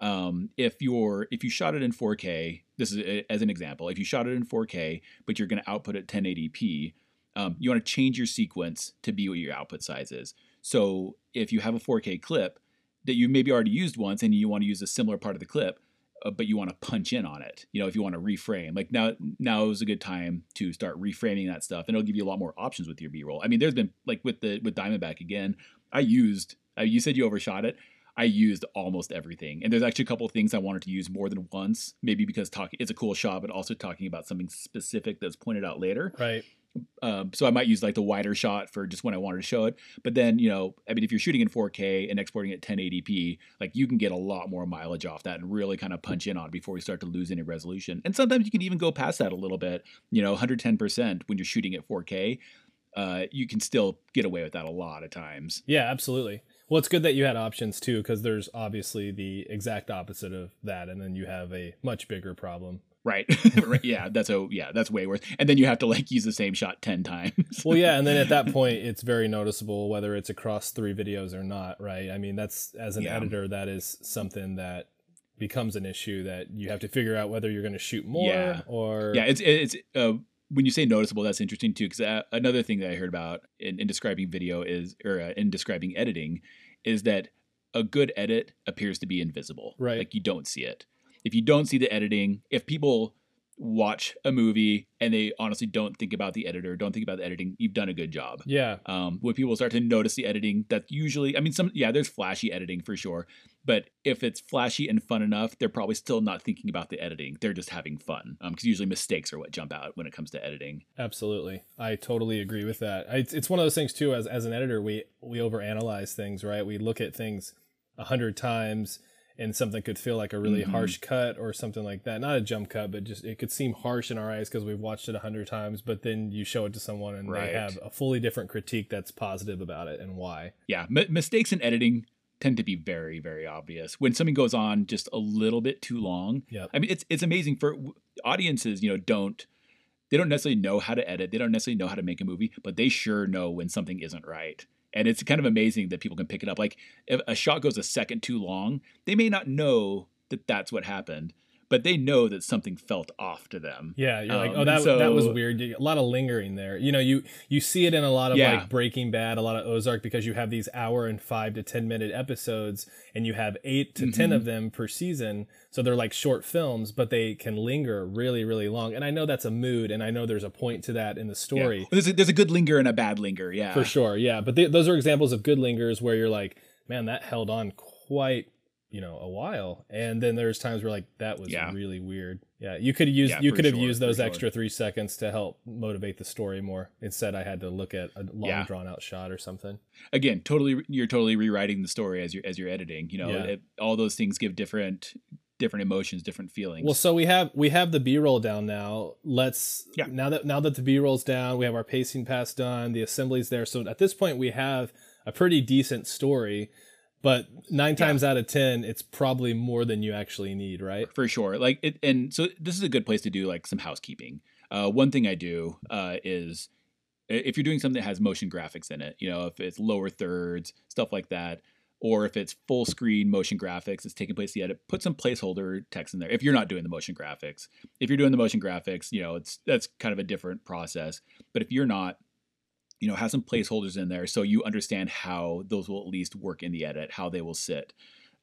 um, if you're if you shot it in 4K, this is a, as an example. If you shot it in 4K, but you're going to output at 1080p, um, you want to change your sequence to be what your output size is. So if you have a 4K clip that you maybe already used once and you want to use a similar part of the clip, uh, but you want to punch in on it. You know, if you want to reframe, like now, now is a good time to start reframing that stuff, and it'll give you a lot more options with your B-roll. I mean, there's been like with the with Diamondback again. I used. Uh, you said you overshot it. I used almost everything, and there's actually a couple of things I wanted to use more than once. Maybe because talking it's a cool shot, but also talking about something specific that's pointed out later. Right. Um, so I might use like the wider shot for just when I wanted to show it. But then, you know, I mean, if you're shooting in 4K and exporting at 1080p, like you can get a lot more mileage off that and really kind of punch in on it before you start to lose any resolution. And sometimes you can even go past that a little bit. You know, 110% when you're shooting at 4K, uh, you can still get away with that a lot of times. Yeah, absolutely. Well, it's good that you had options too, because there's obviously the exact opposite of that, and then you have a much bigger problem. Right. right. Yeah. That's a, yeah, that's way worse. And then you have to like use the same shot 10 times. Well, yeah, and then at that point, it's very noticeable whether it's across three videos or not, right? I mean, that's as an Yeah. editor, that is something that becomes an issue that you have to figure out whether you're going to shoot more Yeah. or Yeah, it's it's uh, when you say noticeable, that's interesting too. Because uh, another thing that I heard about in, in describing video is, or uh, in describing editing, is that a good edit appears to be invisible. Right. like you don't see it. If you don't see the editing, if people watch a movie and they honestly don't think about the editor, don't think about the editing, you've done a good job. yeah Um, when people start to notice the editing, that's usually, I mean, some, yeah, there's flashy editing for sure. But if it's flashy and fun enough, they're probably still not thinking about the editing. They're just having fun. Because usually mistakes are what jump out when it comes to editing. Absolutely, I totally agree with that. I- It's it's one of those things too. As as an editor, we we overanalyze things, right? We look at things a hundred times, and something could feel like a really Mhm. harsh cut or something like that. Not a jump cut, but just it could seem harsh in our eyes because we've watched it a hundred times. But then you show it to someone, and Right. they have a fully different critique that's positive about it and why. Yeah, mi- mistakes in editing tend to be very, very obvious. When something goes on just a little bit too long, yeah I mean, it's it's amazing for audiences. You know, don't they don't necessarily know how to edit. They don't necessarily know how to make a movie, but they sure know when something isn't right. And it's kind of amazing that people can pick it up. Like if a shot goes a second too long, they may not know that that's what happened, but they know that something felt off to them. Yeah, you're like, Um, oh, that so- that was weird. A lot of lingering there. You know, you you see it in a lot of Yeah. like Breaking Bad, a lot of Ozark, because you have these hour and five to ten minute episodes, and you have eight to ten Mhm. of them per season. So they're like short films, but they can linger really, really long. And I know that's a mood, and I know there's a point to that in the Yeah. story There's a, there's a good linger and a bad linger. Yeah, for sure. Yeah, but th- those are examples of good lingers where you're like, man, that held on quite you know a while. And then there's times where like that was Yeah. really weird. Yeah you could have used Yeah, you could have sure, used those sure. extra three seconds to help motivate the story more. Instead i had to look at a long Yeah. drawn out shot or something. Again totally you're totally rewriting the story as you're as you're editing you know it, all those things give different different emotions different feelings. Well so we have we have the b-roll down now. Let's Yeah. now that now that the b-roll's down we have our pacing pass done the assembly's there. So at this point we have a pretty decent story but nine Yeah. times out of ten it's probably more than you actually need right? For sure. Like it and so this is a good place to do like some housekeeping. Uh, one thing i do uh, is if you're doing something that has motion graphics in it you know if it's lower thirds stuff like that or if it's full screen motion graphics it's taking place the edit put some placeholder text in there if you're not doing the motion graphics. If you're doing the motion graphics you know it's that's kind of a different process. But if you're not you know have some placeholders in there so you understand how those will at least work in the edit how they will sit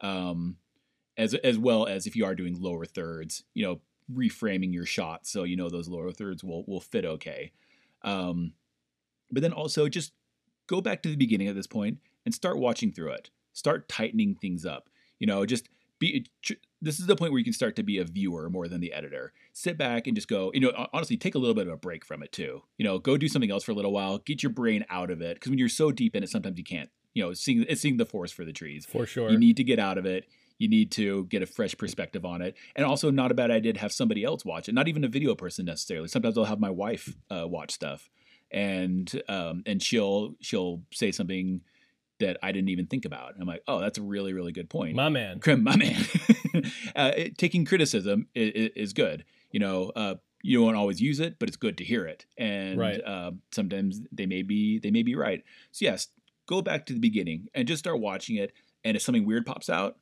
um, as as well as if you are doing lower thirds, you know, reframing your shots so you know those lower thirds will will fit okay. Um, but then also just go back to the beginning at this point and start watching through it. Start tightening things up. You know, just be. This is the point where you can start to be a viewer more than the editor. Sit back and just go. You know, honestly, take a little bit of a break from it too. You know, go do something else for a little while. Get your brain out of it because when you're so deep in it, sometimes you can't. You know, seeing it's seeing the forest for the trees. for sure You need to get out of it. You need to get a fresh perspective on it. And also, not a bad idea to have somebody else watch it. Not even a video person necessarily. Sometimes I'll have my wife uh, watch stuff, and um, and she'll she'll say something that I didn't even think about. I'm like, oh, that's a really really good point. my man my man. uh, it- taking criticism is, is good. You know, uh, you don't always use it, but it's good to hear it. And Right. uh, sometimes they may be they may be right. So yes, go back to the beginning and just start watching it. And if something weird pops out,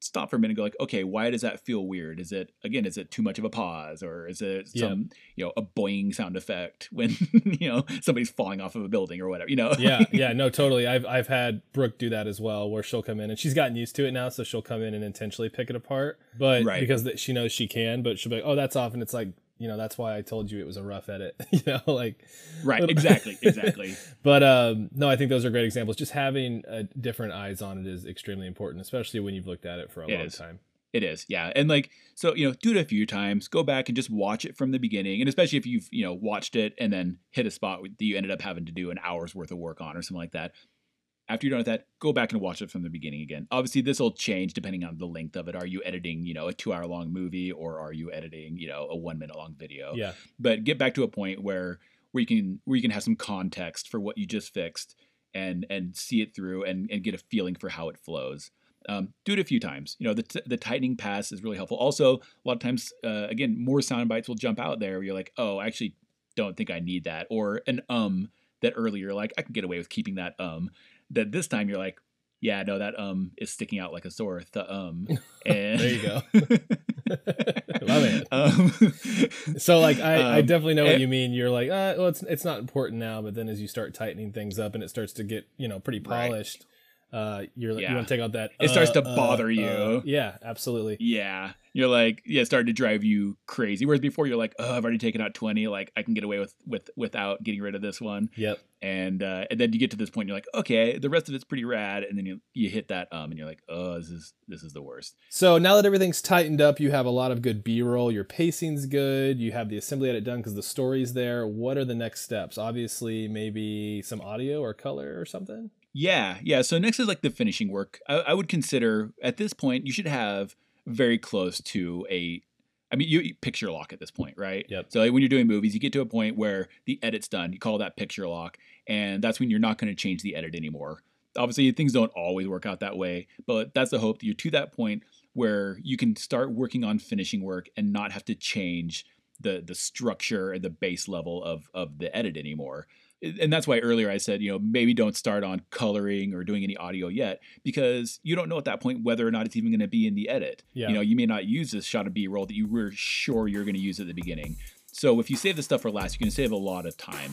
stop for a minute and go like, okay, why does that feel weird? Is it again, is it too much of a pause, or is it Yeah. some you know a boing sound effect when you know somebody's falling off of a building or whatever? You know? yeah, yeah, no, totally. I've I've had Brooke do that as well, where she'll come in and she's gotten used to it now, so she'll come in and intentionally pick it apart, but Right. because that she knows she can, but she'll be like, oh, that's off, and it's like, you know, that's why I told you it was a rough edit, you know, like, right. Little- Exactly. Exactly. but um, no, I think those are great examples. Just having uh, different eyes on it is extremely important, especially when you've looked at it for a It long is. time. It is, yeah. And like, so, you know, do it a few times, go back and just watch it from the beginning. And especially if you've, you know, watched it and then hit a spot that you ended up having to do an hour's worth of work on or something like that. After you're done with that, go back and watch it from the beginning again. Obviously, this will change depending on the length of it. Are you editing, you know, a two hour long movie or are you editing, you know, a one minute long video? Yeah, but get back to a point where where you can where you can have some context for what you just fixed and and see it through and and get a feeling for how it flows. Um, do it a few times. You know, the, t- the tightening pass is really helpful. Also, a lot of times, uh, again, more sound bites will jump out there where you're like, oh, I actually don't think I need that. Or an um that earlier, like, I can get away with keeping that um. That this time you're like, yeah, no, that um is sticking out like a sore th- um. And There you go. Love it. um, So like I, I Um, definitely know what you mean. You're like, uh, well, it's it's not important now, but then as you start tightening things up and it starts to get you know pretty polished, uh, you're like, you want to take out that. It starts uh, to uh, bother uh. you. yeah, absolutely. yeah, you're like, yeah, it's starting to drive you crazy. Whereas before, you're like, oh, I've already taken out twenty. Like, I can get away with with without getting rid of this one. Yep. And uh, and then you get to this point, you're like, okay, the rest of it's pretty rad. And then you you hit that um, and you're like, oh, this is this is the worst. So now that everything's tightened up, you have a lot of good B-roll. Your pacing's good. You have the assembly edit done because the story's there. What are the next steps? Obviously, maybe some audio or color or something. Yeah, yeah. So next is like the finishing work. I, I would consider at this point you should have very close to a. I mean, you, you picture lock at this point, right? Yep. So like, when you're doing movies, you get to a point where the edit's done. You call that picture lock, and that's when you're not going to change the edit anymore. Obviously, things don't always work out that way, but that's the hope that you're to that point where you can start working on finishing work and not have to change the the structure and the base level of of the edit anymore and that's why earlier I said, you know, maybe don't start on coloring or doing any audio yet because you don't know at that point whether or not it's even going to be in the edit. Yeah. You know, you may not use this shot of B roll that you were sure you're going to use at the beginning. So if you save this stuff for last, you can save a lot of time.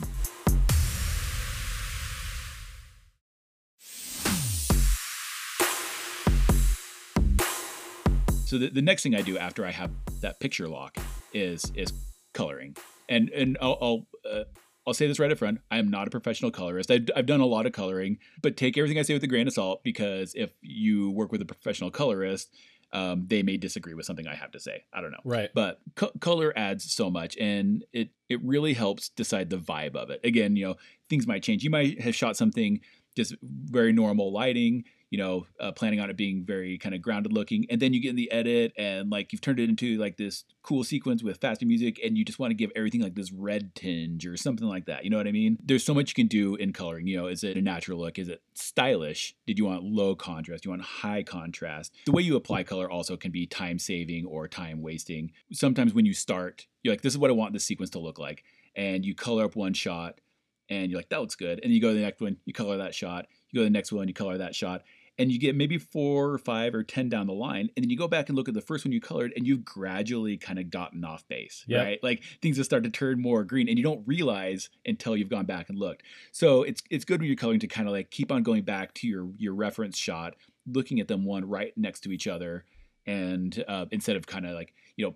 So the, the next thing I do after I have that picture lock is is coloring, and and I'll I'll, uh, I'll say this right up front: I am not a professional colorist. I've, I've done a lot of coloring, but take everything I say with a grain of salt because if you work with a professional colorist, um, they may disagree with something I have to say. I don't know Right. but co- color adds so much and it it really helps decide the vibe of it again you know things might change you might have shot something just very normal lighting you know uh, planning on it being very kind of grounded looking and then you get in the edit and like you've turned it into like this cool sequence with faster music and you just want to give everything like this red tinge or something like that you know what i mean? There's so much you can do in coloring you know is it a natural look? Is it stylish? Did you want low contrast? Do you want high contrast? The way you apply color also can be time saving or time wasting. Sometimes when you start you're like this is what i want this sequence to look like and you color up one shot and you're like that looks good and you go to the next one you color that shot you go to the next one you color that shot and you get maybe four or five or ten down the line and then you go back and look at the first one you colored and you've gradually kind of gotten off base Yep. right like things will start to turn more green and you don't realize until you've gone back and looked so it's it's good when you're coloring to kind of like keep on going back to your your reference shot looking at them one right next to each other and uh, instead of kind of like you know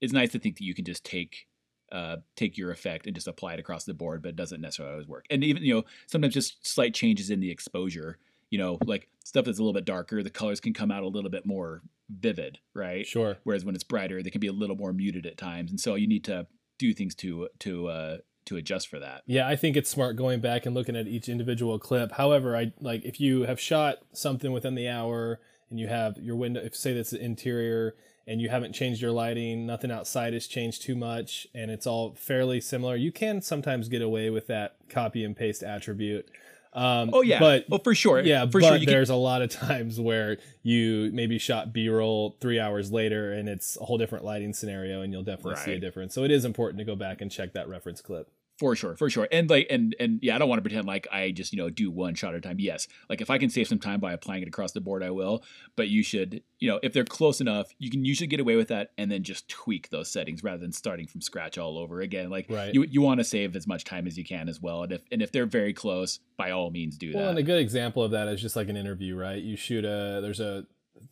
it's nice to think that you can just take uh, take your effect and just apply it across the board, but it doesn't necessarily always work. And even you know sometimes just slight changes in the exposure. You know, like stuff that's a little bit darker, the colors can come out a little bit more vivid, right? Sure. Whereas when it's brighter, they can be a little more muted at times, and so you need to do things to to uh, to adjust for that. Yeah, I think it's smart going back and looking at each individual clip. However, I like if you have shot something within the hour and you have your window, if say that's the interior and you haven't changed your lighting, nothing outside has changed too much, and it's all fairly similar, you can sometimes get away with that copy and paste attribute. Um, Oh yeah, but oh for sure, yeah, for sure. You can, there's a lot of times where you maybe shot B-roll three hours later, and it's a whole different lighting scenario, and you'll definitely see a difference. So it is important to go back and check that reference clip. For sure, for sure. And like and and yeah, I don't want to pretend like I just, you know, do one shot at a time. Yes. Like if I can save some time by applying it across the board, I will. But you should, you know, if they're close enough, you can usually get away with that and then just tweak those settings rather than starting from scratch all over again. Like Right. you you want to save as much time as you can as well. And if and if they're very close, by all means do that. Well, and a good example of that is just like an interview, right? You shoot a there's a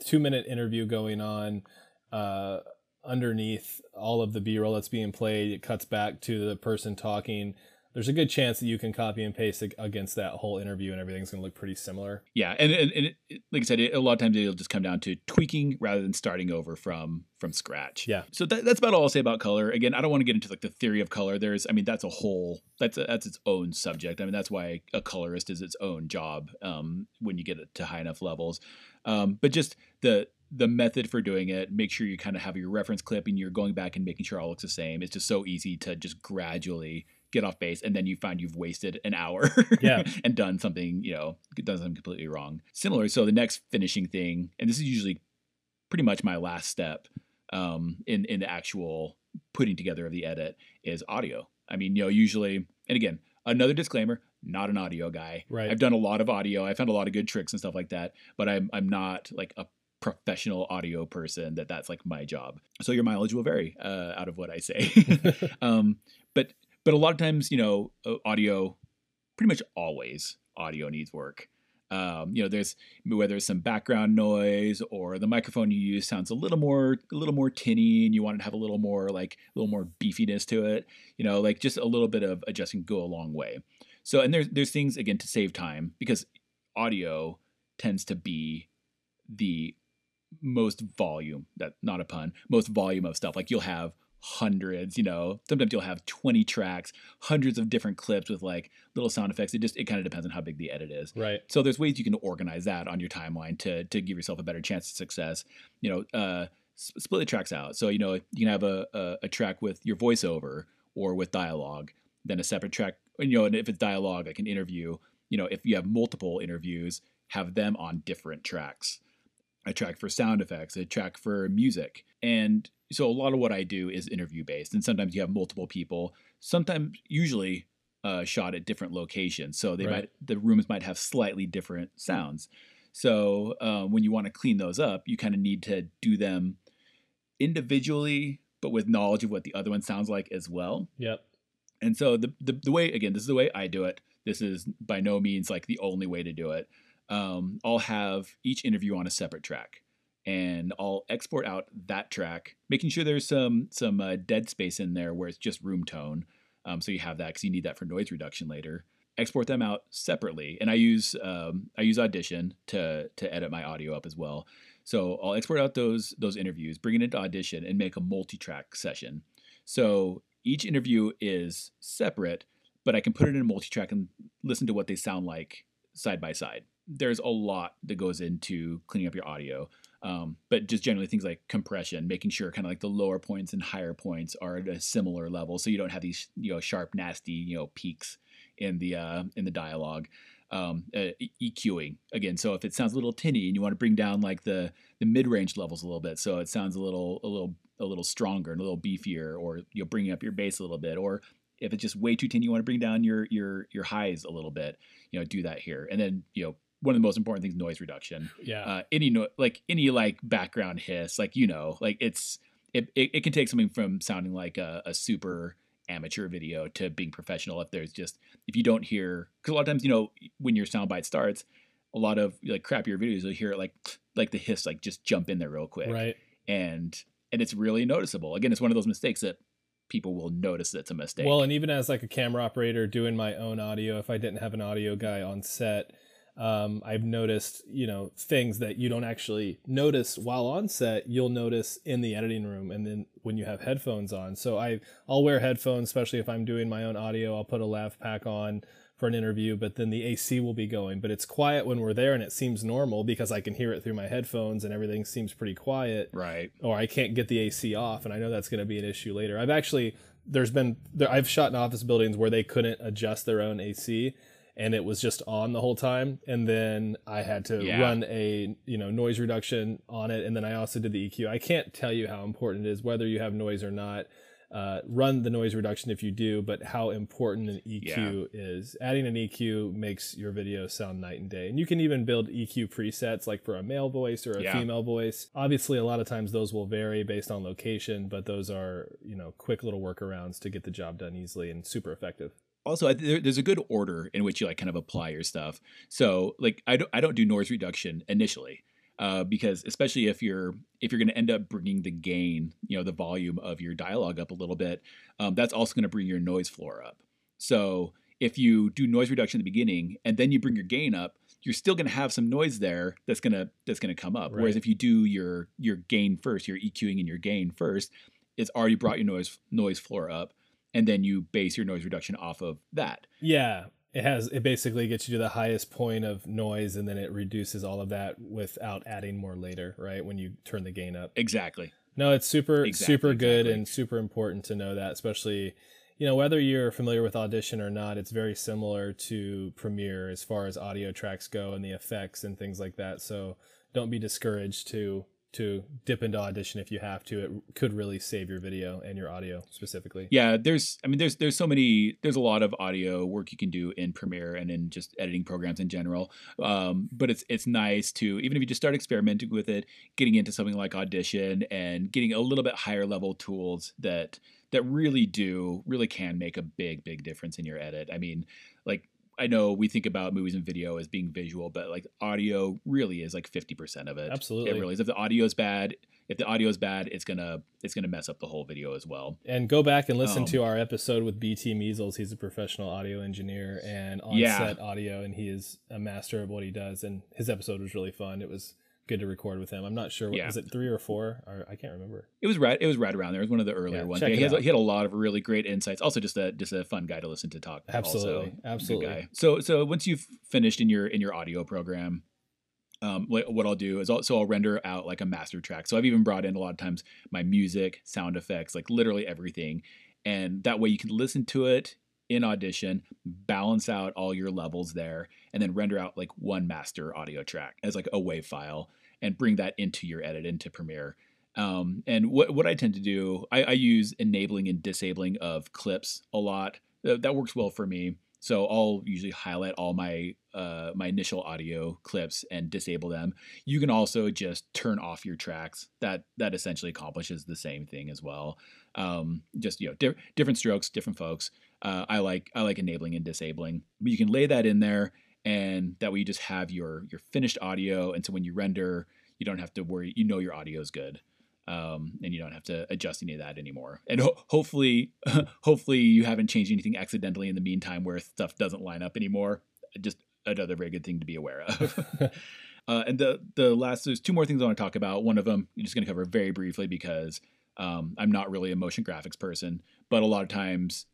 two minute interview going on uh, underneath all of the B roll that's being played. It cuts back to the person talking. There's a good chance that you can copy and paste ag- against that whole interview, and everything's going to look pretty similar. Yeah, and and, and it, like I said, it, a lot of times it'll just come down to tweaking rather than starting over from from scratch. Yeah. So that, that's about all I'll say about color. Again, I don't want to get into like the theory of color. There's, I mean, that's a whole that's a, that's its own subject. I mean, that's why a colorist is its own job um, when you get it to high enough levels. Um, but just the the method for doing it, make sure you kind of have your reference clip and you're going back and making sure all looks the same. It's just so easy to just gradually get off base and then you find you've wasted an hour Yeah. and done something, you know, done something completely wrong. Similar, so the next finishing thing, and this is usually pretty much my last step um, in in the actual putting together of the edit is audio. I mean, you know, usually, and again, another disclaimer: not an audio guy. Right. I've done a lot of audio. I found a lot of good tricks and stuff like that, but I'm I'm not like a professional audio person that that's like my job. So your mileage will vary uh, out of what I say. um, but but a lot of times, you know, uh, audio, pretty much always audio needs work. Um, you know, there's whether it's some background noise or the microphone you use sounds a little more a little more tinny, and you want it to have a little more like a little more beefiness to it. You know, like just a little bit of adjusting go a long way. So, and there's there's things again to save time because audio tends to be the most volume that not a pun most volume of stuff. Like you'll have hundreds you know sometimes you'll have 20 tracks hundreds of different clips with like little sound effects. It just it kind of depends on how big the edit is. Right. so there's ways you can organize that on your timeline to to give yourself a better chance of success you know uh split the tracks out. So you know you can have a, a, a track with your voiceover or with dialogue then a separate track you know and if it's dialogue like an interview you know if you have multiple interviews have them on different tracks a track for sound effects, a track for music. And so a lot of what I do is interview based. And sometimes you have multiple people, sometimes usually uh, shot at different locations. So they Right. might the rooms might have slightly different sounds. So uh, when you want to clean those up, you kind of need to do them individually, but with knowledge of what the other one sounds like as well. Yep. And so the, the the way again, this is the way I do it. This is by no means like the only way to do it. Um, I'll have each interview on a separate track, and I'll export out that track, making sure there's some some uh, dead space in there where it's just room tone. Um, so you have that because you need that for noise reduction later. Export them out separately, and I use um, I use Audition to to edit my audio up as well. So I'll export out those those interviews, bring it into Audition, and make a multi-track session. So each interview is separate, but I can put it in a multi-track and listen to what they sound like side by side. There's a lot that goes into cleaning up your audio, um, but just generally things like compression, making sure kind of like the lower points and higher points are at a similar level, so you don't have these you know sharp, nasty you know peaks in the uh, in the dialogue. Um, uh, EQing again. So if it sounds a little tinny and you want to bring down like the the mid range levels a little bit, so it sounds a little a little a little stronger and a little beefier, or you're bringing up your bass a little bit, or if it's just way too tinny, you want to bring down your your your highs a little bit. You know, do that here, and then you know one of the most important things, noise reduction. Yeah. Uh, any no, like any like background hiss, like you know, like it's it it, it can take something from sounding like a, a super amateur video to being professional if there's just if you don't hear because a lot of times you know when your soundbite starts a lot of like crappier videos you'll hear it like like the hiss like just jump in there real quick right. and and it's really noticeable again it's one of those mistakes that people will notice it's a mistake Well, and even as like a camera operator doing my own audio, if I didn't have an audio guy on set, um, I've noticed, you know, things that you don't actually notice while on set, you'll notice in the editing room and then when you have headphones on. So I I'll wear headphones, especially if I'm doing my own audio. I'll put a lav pack on for an interview, but then the AC will be going. But it's quiet when we're there and it seems normal because I can hear it through my headphones and everything seems pretty quiet right or I can't get the AC off, and I know that's going to be an issue later. I've actually there's been there, I've shot in office buildings where they couldn't adjust their own AC, and it was just on the whole time, and then I had to Yeah. run a you know noise reduction on it, and then I also did the EQ. I can't tell you how important it is whether you have noise or not. Uh, run the noise reduction if you do, but how important an EQ is. Adding an EQ makes your video sound night and day. And you can even build EQ presets like for a male voice or a Yeah. female voice. Obviously, a lot of times those will vary based on location, but those are, you know, quick little workarounds to get the job done easily and super effective. Also there, there's a good order in which you like kind of apply your stuff. So like i don't i don't do noise reduction initially uh, because especially if you're if you're going to end up bringing the gain you know the volume of your dialogue up a little bit um, that's also going to bring your noise floor up. So if you do noise reduction at the beginning and then you bring your gain up you're still going to have some noise there that's going to that's going to come up. Whereas if you do your your gain first your eqing and your gain first it's already brought your noise noise floor up and then you base your noise reduction off of that. Yeah, it has. It basically gets you to the highest point of noise, and then it reduces all of that without adding more later, right? When you turn the gain up. Exactly. No, it's super Exactly, super good exactly. and super important to know that, especially you know whether you're familiar with Audition or not. It's very similar to Premiere as far as audio tracks go and the effects and things like that. So don't be discouraged to to dip into audition if you have to it could really save your video and your audio specifically. Yeah there's i mean there's there's so many there's a lot of audio work you can do in premiere and in just editing programs in general. Um, but it's it's nice to even if you just start experimenting with it getting into something like audition and getting a little bit higher level tools that that really do really can make a big big difference in your edit. I mean like I know we think about movies and video as being visual, but like audio really is like 50% of it. Absolutely. It really is. If the audio is bad, if the audio is bad, it's gonna it's gonna mess up the whole video as well. And go back and listen Um, to our episode with BT Measles. He's a professional audio engineer and on Yeah. set audio, and he is a master of what he does. And his episode was really fun. It was good to record with him. I'm not sure what Yeah. was it three or four, or I can't remember. It was right. It was right around there. It was one of the earlier Yeah, ones. Yeah, he, has, he had a lot of really great insights. Also, just a just a fun guy to listen to talk. Absolutely, also. Good absolutely. guy. So so once you've finished in your in your audio program, um, what, what I'll do is I'll, so I'll render out like a master track. So I've even brought in a lot of times my music, sound effects, like literally everything, and that way you can listen to it in Audition, balance out all your levels there, and then render out like one master audio track as like a WAV file, and bring that into your edit into Premiere. Um, and what what I tend to do, I, I use enabling and disabling of clips a lot. That, that works well for me. So I'll usually highlight all my uh, my initial audio clips and disable them. You can also just turn off your tracks. That that essentially accomplishes the same thing as well. Um, just you know, di- different strokes, different folks. Uh, I like I like enabling and disabling. But you can lay that in there, and that way you just have your your finished audio. And so when you render, you don't have to worry. You know your audio is good um, and you don't have to adjust any of that anymore. And ho- hopefully, hopefully you haven't changed anything accidentally in the meantime where stuff doesn't line up anymore. Just another very good thing to be aware of. uh, and the the last there's two more things I want to talk about. One of them I'm just going to cover very briefly because um, I'm not really a motion graphics person, but a lot of times.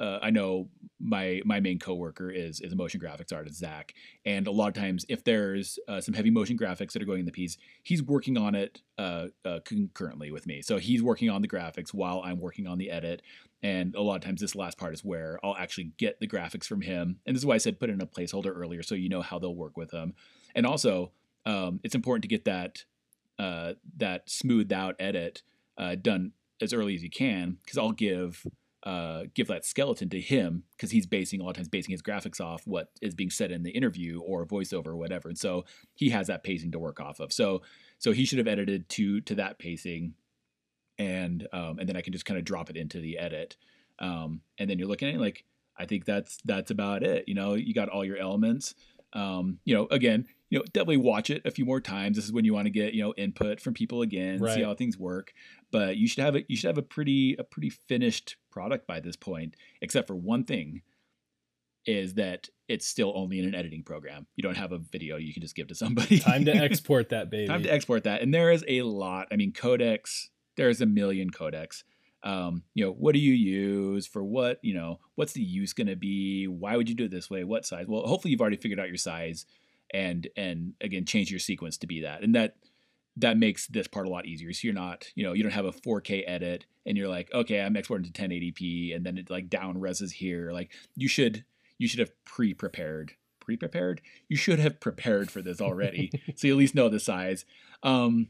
Uh, I know my my main coworker is is a motion graphics artist, Zach, and a lot of times if there's uh, some heavy motion graphics that are going in the piece, he's working on it uh, uh, concurrently with me. So he's working on the graphics while I'm working on the edit. And a lot of times, this last part is where I'll actually get the graphics from him. And this is why I said put in a placeholder earlier so you know how they'll work with them. And also, um, it's important to get that uh, that smoothed out edit uh, done as early as you can because I'll give uh, give that skeleton to him because he's basing a lot of times basing his graphics off what is being said in the interview or voiceover or whatever, and so he has that pacing to work off of. So so he should have edited to to that pacing, and um, and then I can just kind of drop it into the edit, um, and then you're looking at it like I think that's that's about it. You know, you got all your elements. Um, you know, again, you know, definitely watch it a few more times. This is when you want to get you know input from people again, see how things work. But you should have it. You should have a pretty a pretty finished product by this point, except for one thing, is that it's still only in an editing program. You don't have a video you can just give to somebody. Time to export that baby. Time to export that. And there is a lot. I mean, codecs. There's a million codecs. Um, you know, what do you use for what? You know, what's the use going to be? Why would you do it this way? What size? Well, hopefully you've already figured out your size, and and again change your sequence to be that. And that that makes this part a lot easier. So you're not, you know, you don't have a 4K edit and you're like, okay, I'm exporting to 1080p, and then it like down reses here. Like you should you should have pre-prepared pre-prepared you should have prepared for this already so you at least know the size um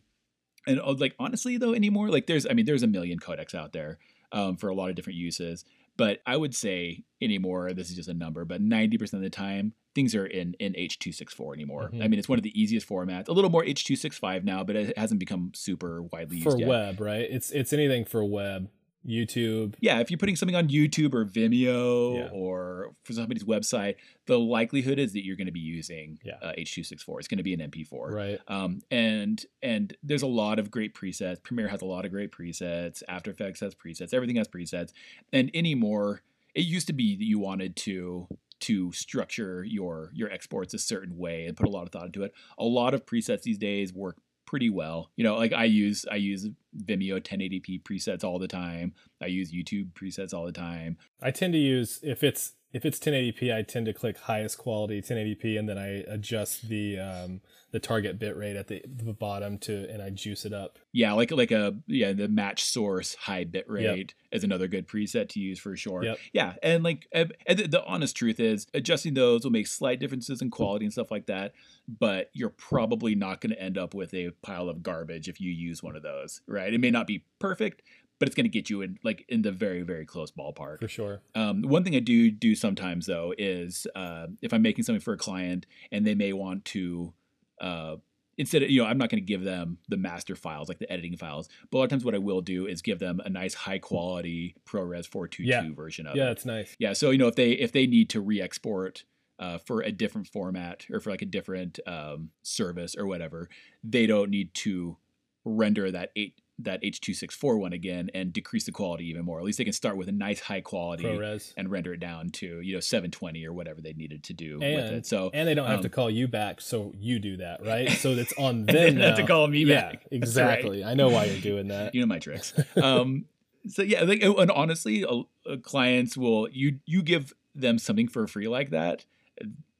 and uh, like honestly though anymore like there's i mean there's a million codecs out there um, for a lot of different uses but i would say anymore this is just a number but 90% of the time things are in in h264 anymore Mhm. i mean it's one of the easiest formats a little more h265 now but it hasn't become super widely for used yet web, right? It's it's anything for web, YouTube. yeah, if you're putting something on YouTube or Vimeo Yeah. or for somebody's website, the likelihood is that you're going to be using Yeah. uh, H264. It's going to be an MP4. Right. Um, and and there's a lot of great presets. Premiere has a lot of great presets. After Effects has presets. Everything has presets. And anymore, it used to be that you wanted to to structure your your exports a certain way and put a lot of thought into it. A lot of presets these days work pretty well. You know, like I use I use Vimeo 1080p presets all the time. I use YouTube presets all the time. I tend to use if it's if it's 1080p, I tend to click highest quality 1080p, and then I adjust the um, the target bit rate at the, the bottom to, and I juice it up. Yeah, like like a yeah, the match source high bit rate is another good preset to use for sure. Yep. Yeah, and like and the, the honest truth is, adjusting those will make slight differences in quality and stuff like that. But you're probably not going to end up with a pile of garbage if you use one of those, right? It may not be perfect, but it's going to get you in like in the very very close ballpark For sure. um, one thing I do do sometimes though is uh, if I'm making something for a client and they may want to uh, instead of you know I'm not going to give them the master files like the editing files, but a lot of times what I will do is give them a nice high quality ProRes 422 Yeah. version of it. Yeah, it. that's nice. Yeah, so you know if they if they need to re-export uh, for a different format or for like a different um, service or whatever, they don't need to render that eight that H264 one again and decrease the quality even more. At least they can start with a nice high quality ProRes. and render it down to you know 720 or whatever they needed to do with And, it. So and they don't have um, to call you back, so you do that, right? So it's on them don't have to call me yeah, back. That's right. exactly. I know why you're doing that. you know my tricks. Um, so yeah, like and honestly, uh, clients will you you give them something for free like that,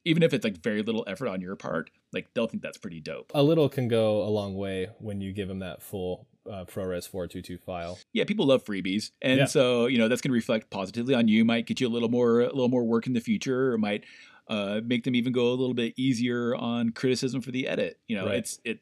even if it's like very little effort on your part, like they'll think that's pretty dope. A little can go a long way when you give them that full uh, ProRes 422 file. Yeah, people love freebies, and Yeah. so you know that's going to reflect positively on you. Might get you a little more a little more work in the future, or might uh, make them even go a little bit easier on criticism for the edit. You know, Right. it's it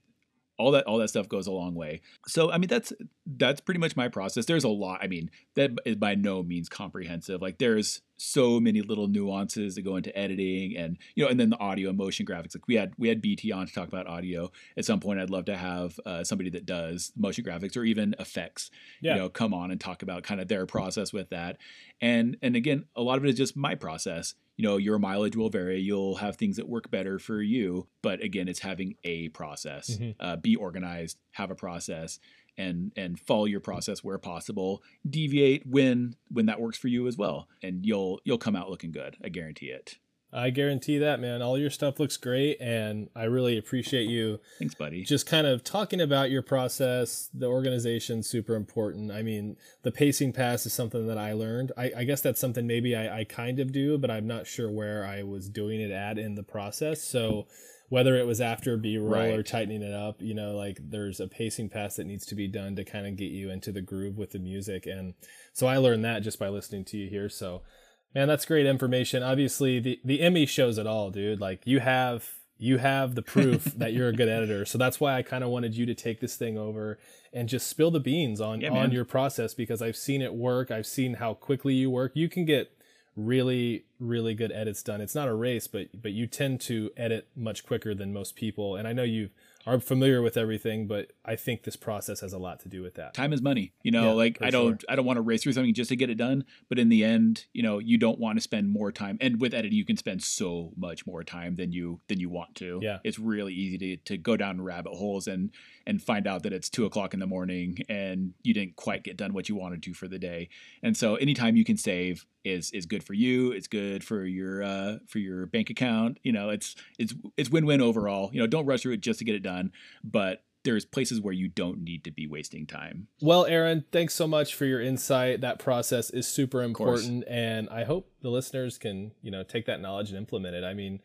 all that all that stuff goes a long way. So I mean that's that's pretty much my process. There's a lot. I mean that is by no means comprehensive. Like there's so many little nuances that go into editing, and you know, and then the audio and motion graphics. Like we had we had BT on to talk about audio. At some point, I'd love to have uh, somebody that does motion graphics or even effects Yeah. you know come on and talk about kind of their process with that and and again a lot of it is just my process you know your mileage will vary you'll have things that work better for you but again it's having a process Mhm. uh, be organized have a process and and follow your process where possible deviate when when that works for you as well and you'll you'll come out looking good i guarantee it I guarantee that, man. All your stuff looks great, and I really appreciate you thanks buddy just kind of talking about your process. The organization super important. I mean, the pacing pass is something that I learned. I, I guess that's something maybe I, I kind of do, but I'm not sure where I was doing it at in the process. So whether it was after B roll or tightening it up, you know, like there's a pacing pass that needs to be done to kind of get you into the groove with the music. And so I learned that just by listening to you here. So man, that's great information. Obviously the, the Emmy shows it all, dude. Like you have you have the proof that you're a good editor. So that's why I kind of wanted you to take this thing over and just spill the beans on Yeah, on your process because I've seen it work. I've seen how quickly you work. You can get really really good edits done. It's not a race, but but you tend to edit much quicker than most people. And I know you are familiar with everything, but I think this process has a lot to do with that. time is money you know Yeah, like i don't i don't want to race through something just to get it done but in the end you know you don't want to spend more time and with editing you can spend so much more time than you than you want to. Yeah. it's really easy to, to go down rabbit holes and and find out that it's two o'clock in the morning and you didn't quite get done what you wanted to for the day. And so anytime you can save is is good for you it's good for your uh for your bank account you know it's it's it's win-win overall. You know don't rush through it just to get it done but there's places where you don't need to be wasting time Well, Aaron, thanks so much for your insight. That process is super important, and I hope the listeners can, you know, take that knowledge and implement it. I mean,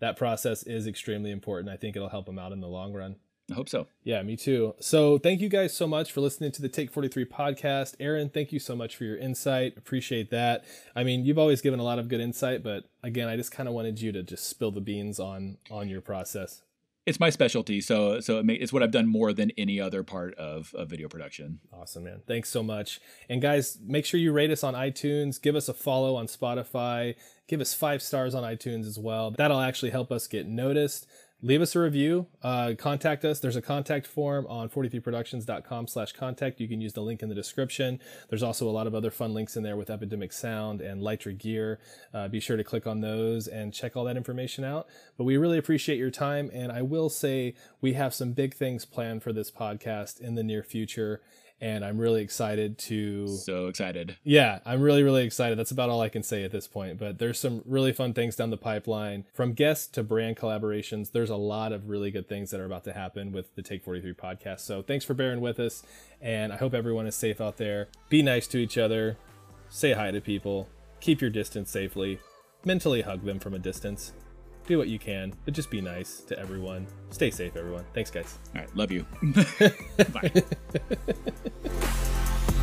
that process is extremely important. I think it'll help them out in the long run. I hope so. Yeah, me too. So, thank you guys so much for listening to the Take 43 podcast. Aaron, thank you so much for your insight. Appreciate that. I mean, you've always given a lot of good insight, but again, I just kind of wanted you to just spill the beans on on your process. It's my specialty, so so it ma- it's what I've done more than any other part of, of video production. Awesome, man. Thanks so much. And guys, make sure you rate us on iTunes, give us a follow on Spotify, give us five stars on iTunes as well. That'll actually help us get noticed. Leave us a review. Uh, contact us. There's a contact form on 43productions.com slash contact. You can use the link in the description. There's also a lot of other fun links in there with Epidemic Sound and Litra Gear. Uh, be sure to click on those and check all that information out. But we really appreciate your time. And I will say we have some big things planned for this podcast in the near future. And I'm really excited to So excited. yeah, I'm really, really excited. That's about all I can say at this point. But there's some really fun things down the pipeline from guests to brand collaborations. There's a lot of really good things that are about to happen with the Take 43 podcast. So thanks for bearing with us. And I hope everyone is safe out there. Be nice to each other. Say hi to people. Keep your distance safely. mentally hug them from a distance. Do what you can, but just be nice to everyone. Stay safe, everyone. Thanks, guys. All right, love you. Bye.